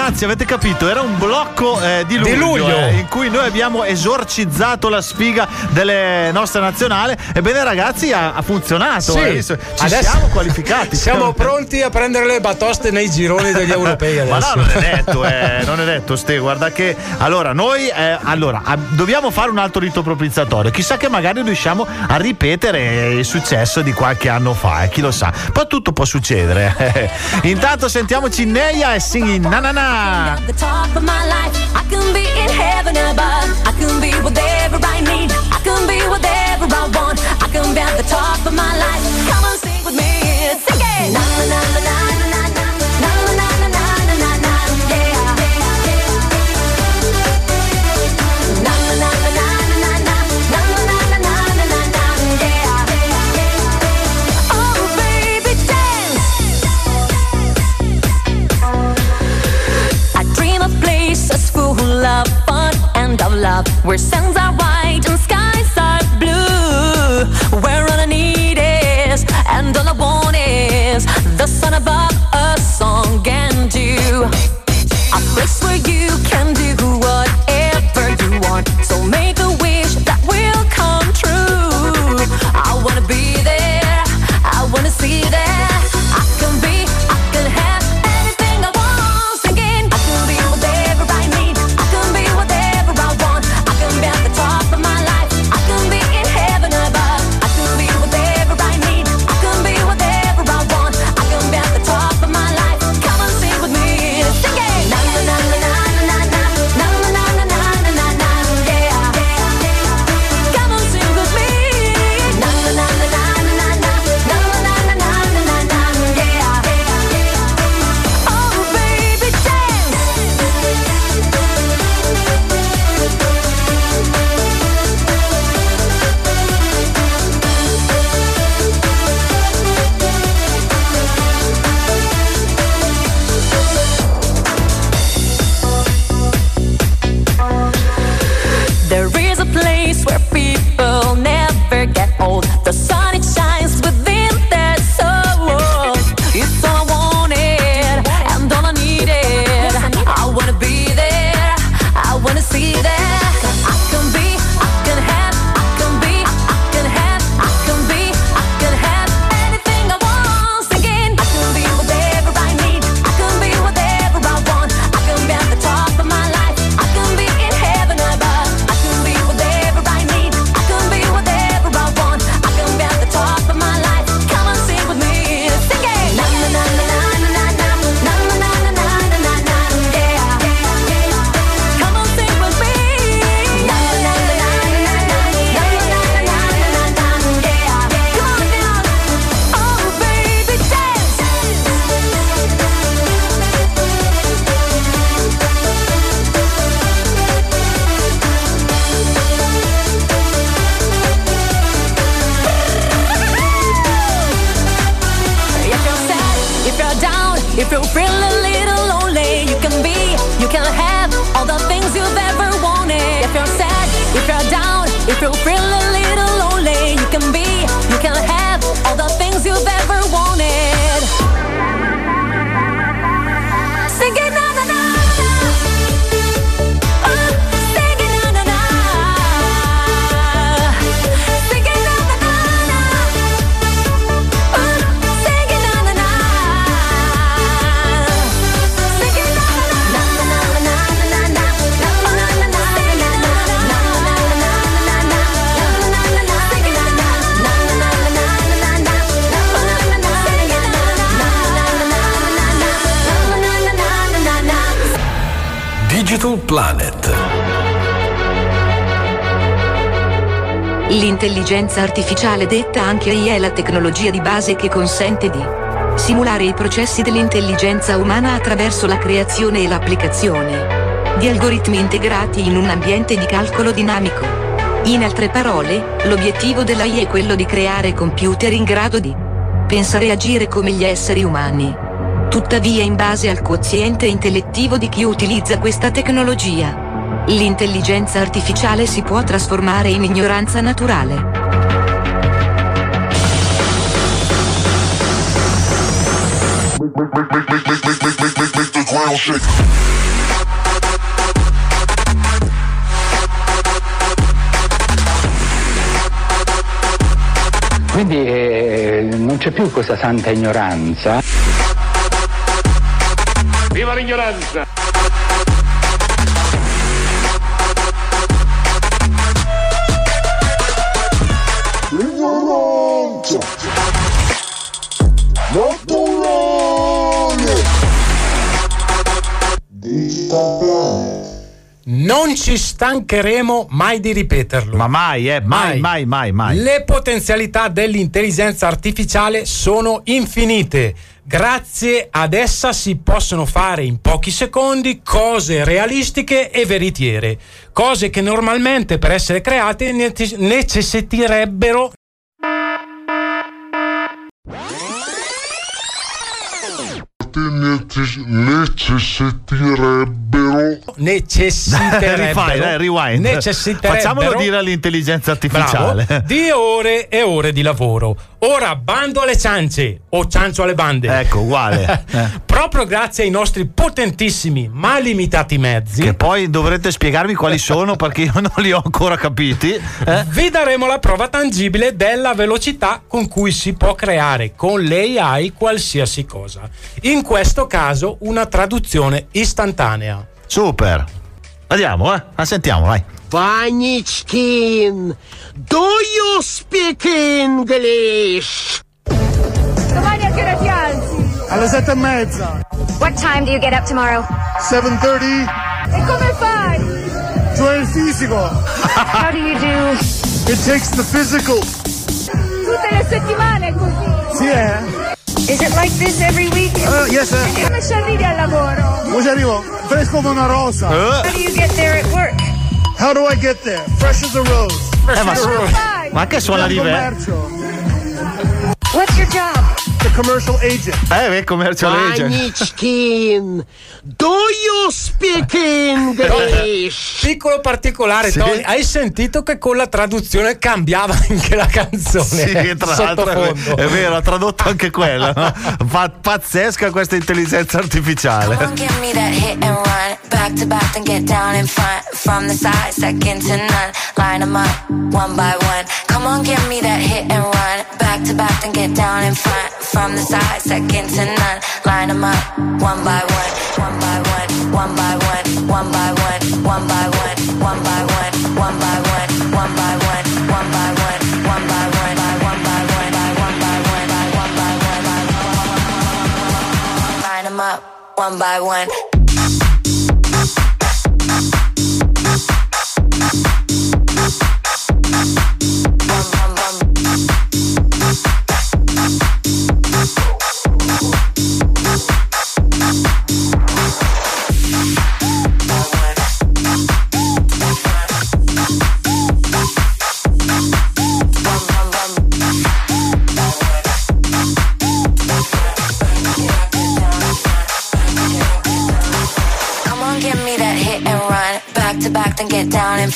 Ragazzi, avete capito? Era un blocco eh, di luglio, Di luglio. eh, in cui noi abbiamo esorcizzato la sfiga delle nostre nazionali. Ebbene, ragazzi, ha, ha funzionato. Sì. eh? Ci Adesso siamo qualificati. Siamo pronti a prendere le batoste nei gironi degli [laughs] europei adesso. Ma no, non è detto, eh, non è detto, Ste. Guarda che allora noi eh, allora, dobbiamo fare un altro rito propiziatorio. Chissà che magari riusciamo a ripetere il successo di qualche anno fa, eh, chi lo sa. Poi tutto può succedere. [laughs] Intanto sentiamoci Neia e singhi na the top of my life. I can be in heaven above. I can be whatever I need. I can be whatever I want. I can be at the top of my life. Come on, sing with me. Sing it. Na na na where suns are white and skies are blue, where all I need is and all I want is the sun above a song and you. A place where you L'intelligenza artificiale detta anche AI è la tecnologia di base che consente di simulare i processi dell'intelligenza umana attraverso la creazione e l'applicazione di algoritmi integrati in un ambiente di calcolo dinamico. In altre parole, l'obiettivo dell'AI è quello di creare computer in grado di pensare e agire come gli esseri umani. Tuttavia in base al quoziente intellettivo di chi utilizza questa tecnologia, l'intelligenza artificiale si può trasformare in ignoranza naturale. Quindi eh, non c'è più questa santa ignoranza. Viva l'ignoranza! Non ci stancheremo mai di ripeterlo. Ma mai, eh, mai, mai, mai, mai. Le potenzialità dell'intelligenza artificiale sono infinite. Grazie ad essa si possono fare in pochi secondi cose realistiche e veritiere, cose che normalmente per essere create nece- necessiterebbero necessiterebbero necessiterebbero Rifai, dai, rewind. necessiterebbero Facciamolo dire all'intelligenza artificiale. Bravo, di ore e ore di lavoro. Ora bando alle ciance o ciancio alle bande. Ecco, uguale. [laughs] Proprio grazie ai nostri potentissimi ma limitati mezzi. Che poi dovrete spiegarmi quali sono perché io non li ho ancora capiti. eh? Vi daremo la prova tangibile della velocità con cui si può creare con l'AI qualsiasi cosa. In questo caso una traduzione istantanea. Super. Andiamo, eh? La sentiamo, vai. Panichkin, do you speak English? Domani a che ora ti alzi? Alle sette e mezza. What time do you get up tomorrow? 7.30. E come fai? Cioè il fisico. How do you do? It takes the physical. Tutte le settimane è così. Sì, eh? Is it like this every week? Uh, yes, sir. E come ci arrivi al lavoro? Come ci arrivo? Fresco come una rosa. How do you get there at work? How do I get there? Fresh as a rose. Eh, ma, ma che suona di. What's your job? The commercial agent. Eh, commercial agent. Panichkin, do you speak English? [laughs] Piccolo particolare, Sì. Tony, hai sentito che con la traduzione cambiava [laughs] anche la canzone? Sì, tra l'altro è, Sottofondo. è vero, ha tradotto anche quella. no? [laughs] Pazzesca questa intelligenza artificiale. Give me that hit and run, back to back, then get down in front. From the side, second to none. Line 'em up, one by one. Come on, give me that hit and run, back to back, then get down in front. From the side, second to none. Line 'em up, one by one, one by one, one by one, one by one, one by one, one by one, one by one, one by one, one by one, one by one, by one by one, by one by one, by one by one, by one. Line 'em up, one by one.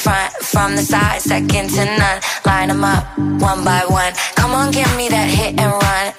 Front. From the side, second to none. Line 'em up, one by one. Come on, give me that hit and run.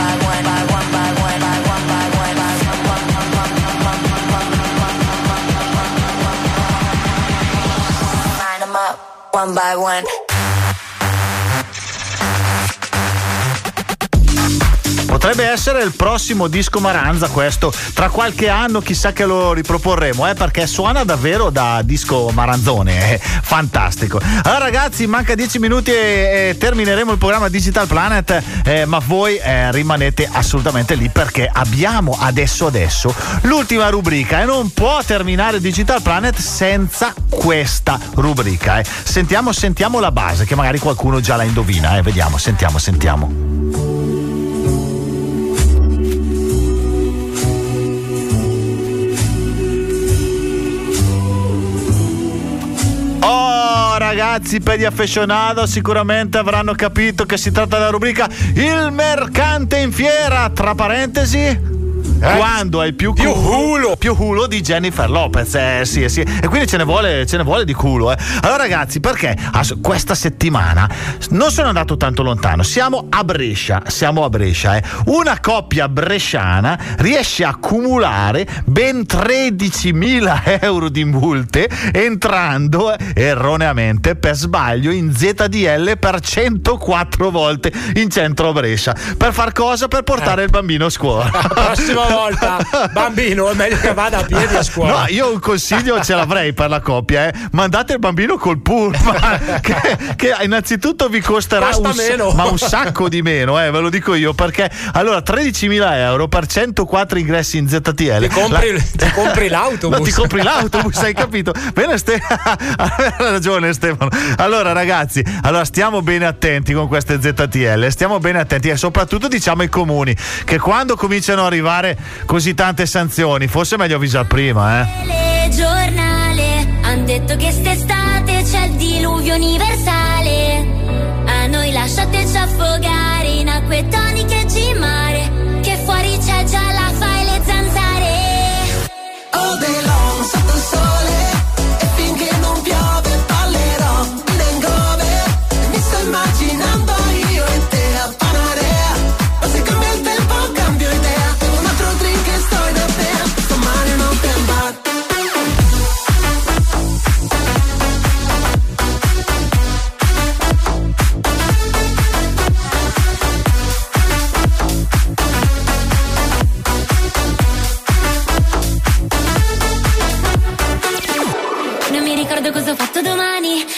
one by one. Potrebbe essere il prossimo disco Maranza questo. Tra qualche anno chissà che lo riproporremo, eh, perché suona davvero da disco maranzone. eh. Fantastico. Allora ragazzi, manca 10 minuti e, e termineremo il programma Digital Planet, eh, ma voi eh, rimanete assolutamente lì perché abbiamo adesso adesso l'ultima rubrica e non può terminare Digital Planet senza questa rubrica. eh. Sentiamo, sentiamo la base, che magari qualcuno già la indovina. eh. Vediamo, sentiamo, sentiamo. Ragazzi, per gli affezionados sicuramente avranno capito che si tratta della rubrica Il mercante in fiera, tra parentesi. Quando hai più, culo, più culo di Jennifer Lopez, eh sì, sì. E quindi ce ne vuole, ce ne vuole di culo, eh. Allora, ragazzi, perché questa settimana non sono andato tanto lontano, siamo a Brescia, siamo a Brescia, eh. Una coppia bresciana riesce a accumulare ben 13.000 [laughs] euro di multe entrando eh, erroneamente per sbaglio in ZDL per 104 volte in centro Brescia. Per far cosa? Per portare il bambino a scuola. La [laughs] prossima volta, bambino, è meglio che vada a piedi a scuola. No, io un consiglio ce l'avrei per la coppia, eh. Mandate il bambino col pullman, [laughs] che, che innanzitutto vi costerà un, ma un sacco di meno, eh, ve lo dico io, perché allora 13.000 euro per 104 ingressi in ZTL. Ti compri- ti compri l'autobus. Ma [laughs] ti compri l'autobus, hai capito? Bene, Ste- [laughs] ha ragione Stefano. Allora ragazzi, allora stiamo bene attenti con queste ZTL, stiamo bene attenti e soprattutto diciamo ai comuni che quando cominciano ad arrivare così tante sanzioni, forse è meglio avvisare prima, eh. Telegiornale Han detto che st'estate c'è il diluvio universale. A noi lasciateci affogare in acque toniche e G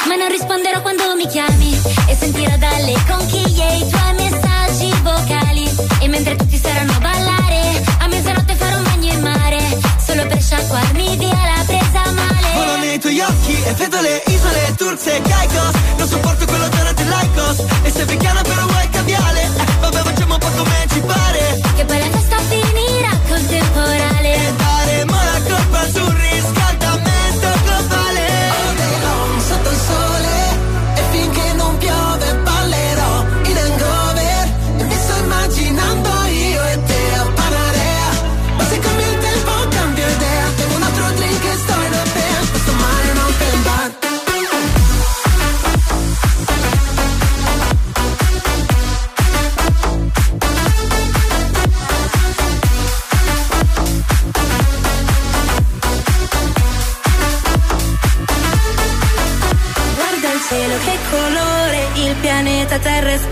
Ma non risponderò quando mi chiami. E sentirò dalle conchiglie i tuoi messaggi vocali. E mentre tutti saranno a ballare A mezzanotte farò un bagno in mare. Solo per sciacquarmi via la presa male. Volo nei tuoi occhi e vedo le isole Turks e Caicos. Non sopporto quello zona dell'Aicos E se vecchiana però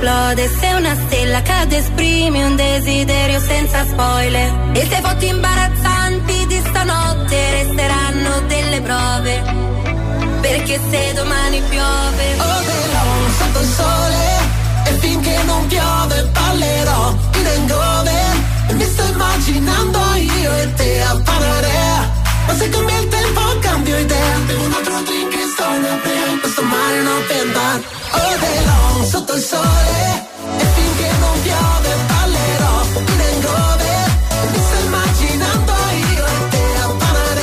esplode. Se una stella cade esprime un desiderio senza spoiler. E se voti imbarazzanti di stanotte resteranno delle prove. Perché se domani piove. Long sotto il sole E finché non piove ballerò in hangover E mi sto immaginando io e te a Panarea Ma se cambia il tempo cambio idea Bevo un altro drink e sto in Questo mare in open bar All sotto il sole E finché non piove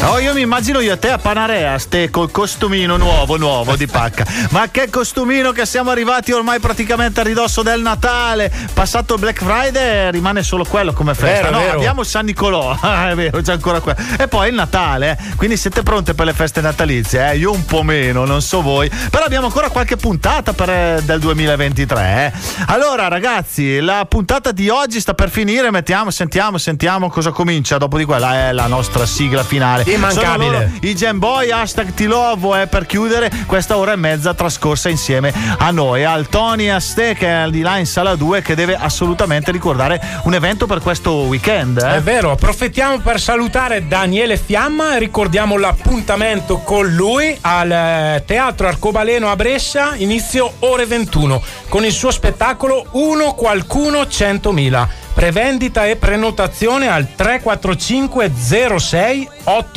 Oh, io mi immagino io e te a Panarea, ste col costumino nuovo, nuovo di pacca. Ma che costumino che siamo arrivati ormai praticamente a ridosso del Natale. Passato il Black Friday rimane solo quello come festa. Vero, no, vero. abbiamo San Nicolò, [laughs] ah, è vero, c'è ancora quello. E poi il Natale, eh. quindi siete pronte per le feste natalizie? Eh? Io un po' meno, non so voi. Però abbiamo ancora qualche puntata per, eh, del 2023. eh. Allora, ragazzi, la puntata di oggi sta per finire. Mettiamo, sentiamo, sentiamo cosa comincia. Dopo di quella è la nostra sigla finale. Immancabile. I Gen Boy, hashtag ti lovo è per chiudere questa ora e mezza trascorsa insieme a noi, al Tony e a Ste che è al di là in sala 2 che deve assolutamente ricordare un evento per questo weekend. eh. È vero, approfittiamo per salutare Daniele Fiamma e ricordiamo l'appuntamento con lui al eh, Teatro Arcobaleno a Brescia, inizio ore 21, con il suo spettacolo Uno Qualcuno 100.000. Prevendita e prenotazione al 345 06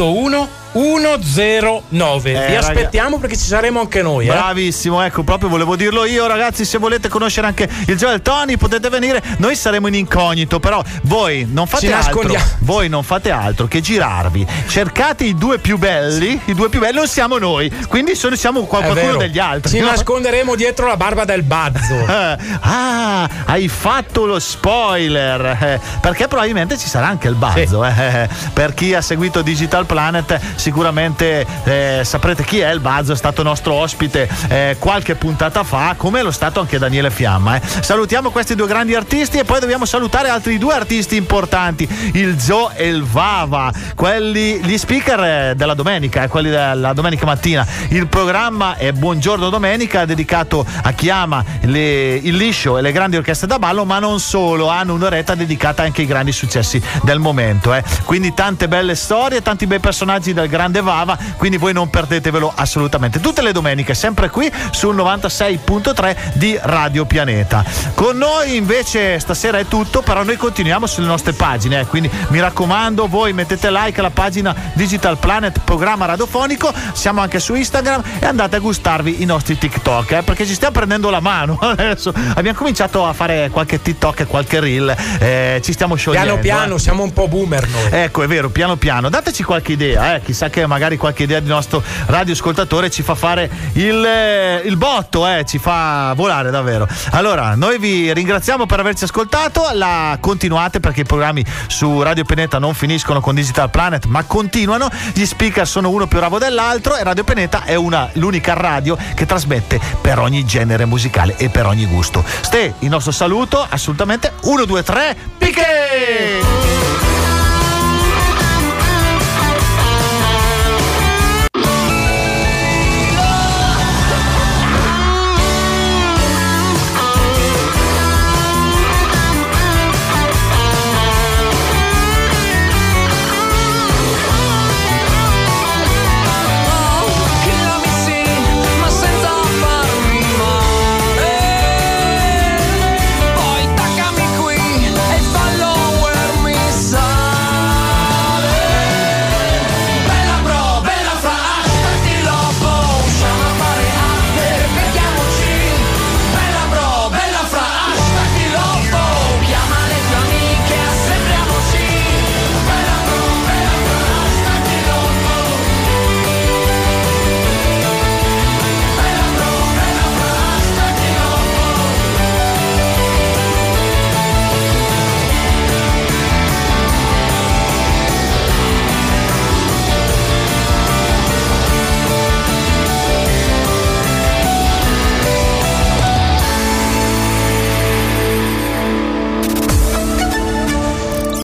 1.1 109. Eh, Vi aspettiamo perché ci saremo anche noi. Eh? Bravissimo, ecco, proprio volevo dirlo io, ragazzi. Se volete conoscere anche il Joel Tony, potete venire. Noi saremo in incognito, però voi non fate altro. Voi non fate altro che girarvi. Cercate i due più belli. I due più belli non siamo noi, quindi sono- siamo qualcuno degli altri. Ci no? nasconderemo dietro la barba del bazzo. [laughs] Eh, ah, hai fatto lo spoiler. eh, perché probabilmente ci sarà anche il bazzo. eh. Per chi ha seguito Digital Planet, sicuramente eh, saprete chi è il bazzo. È stato nostro ospite eh, qualche puntata fa, come lo stato anche Daniele Fiamma. eh. Salutiamo questi due grandi artisti e poi dobbiamo salutare altri due artisti importanti, il Joe e il Vava, quelli, gli speaker eh, della domenica, eh, quelli della domenica mattina. Il programma è Buongiorno Domenica, dedicato a chi ama le- il liscio e le grandi orchestre da ballo, ma non solo, hanno un'oretta dedicata anche ai grandi successi del momento. eh. Quindi tante belle storie, tanti bei personaggi del grande Vava, quindi voi non perdetevelo assolutamente. Tutte le domeniche, sempre qui sul 96.3 di Radio Pianeta. Con noi invece stasera è tutto, però noi continuiamo sulle nostre pagine, eh, quindi mi raccomando, voi mettete like alla pagina Digital Planet programma radiofonico, siamo anche su Instagram e andate a gustarvi i nostri TikTok, eh, perché ci stiamo prendendo la mano [laughs] adesso. Abbiamo cominciato a fare qualche TikTok e qualche reel, eh, ci stiamo sciogliendo. Piano piano, eh. siamo un po' boomer noi. Ecco, è vero, piano piano. Dateci qualche idea, eh. chissà che magari qualche idea di nostro radioascoltatore ci fa fare il, eh, il botto, eh. ci fa volare davvero. Allora, noi vi ringraziamo per averci ascoltato, la continuate perché i programmi su Radio Peneta non finiscono con Digital Planet, ma continuano. Gli speaker sono uno più bravo dell'altro e Radio Peneta è una, l'unica radio che trasmette per ogni genere musicale e per ogni gusto. Ste, il nostro saluto, assolutamente 1, 2, 3, picche!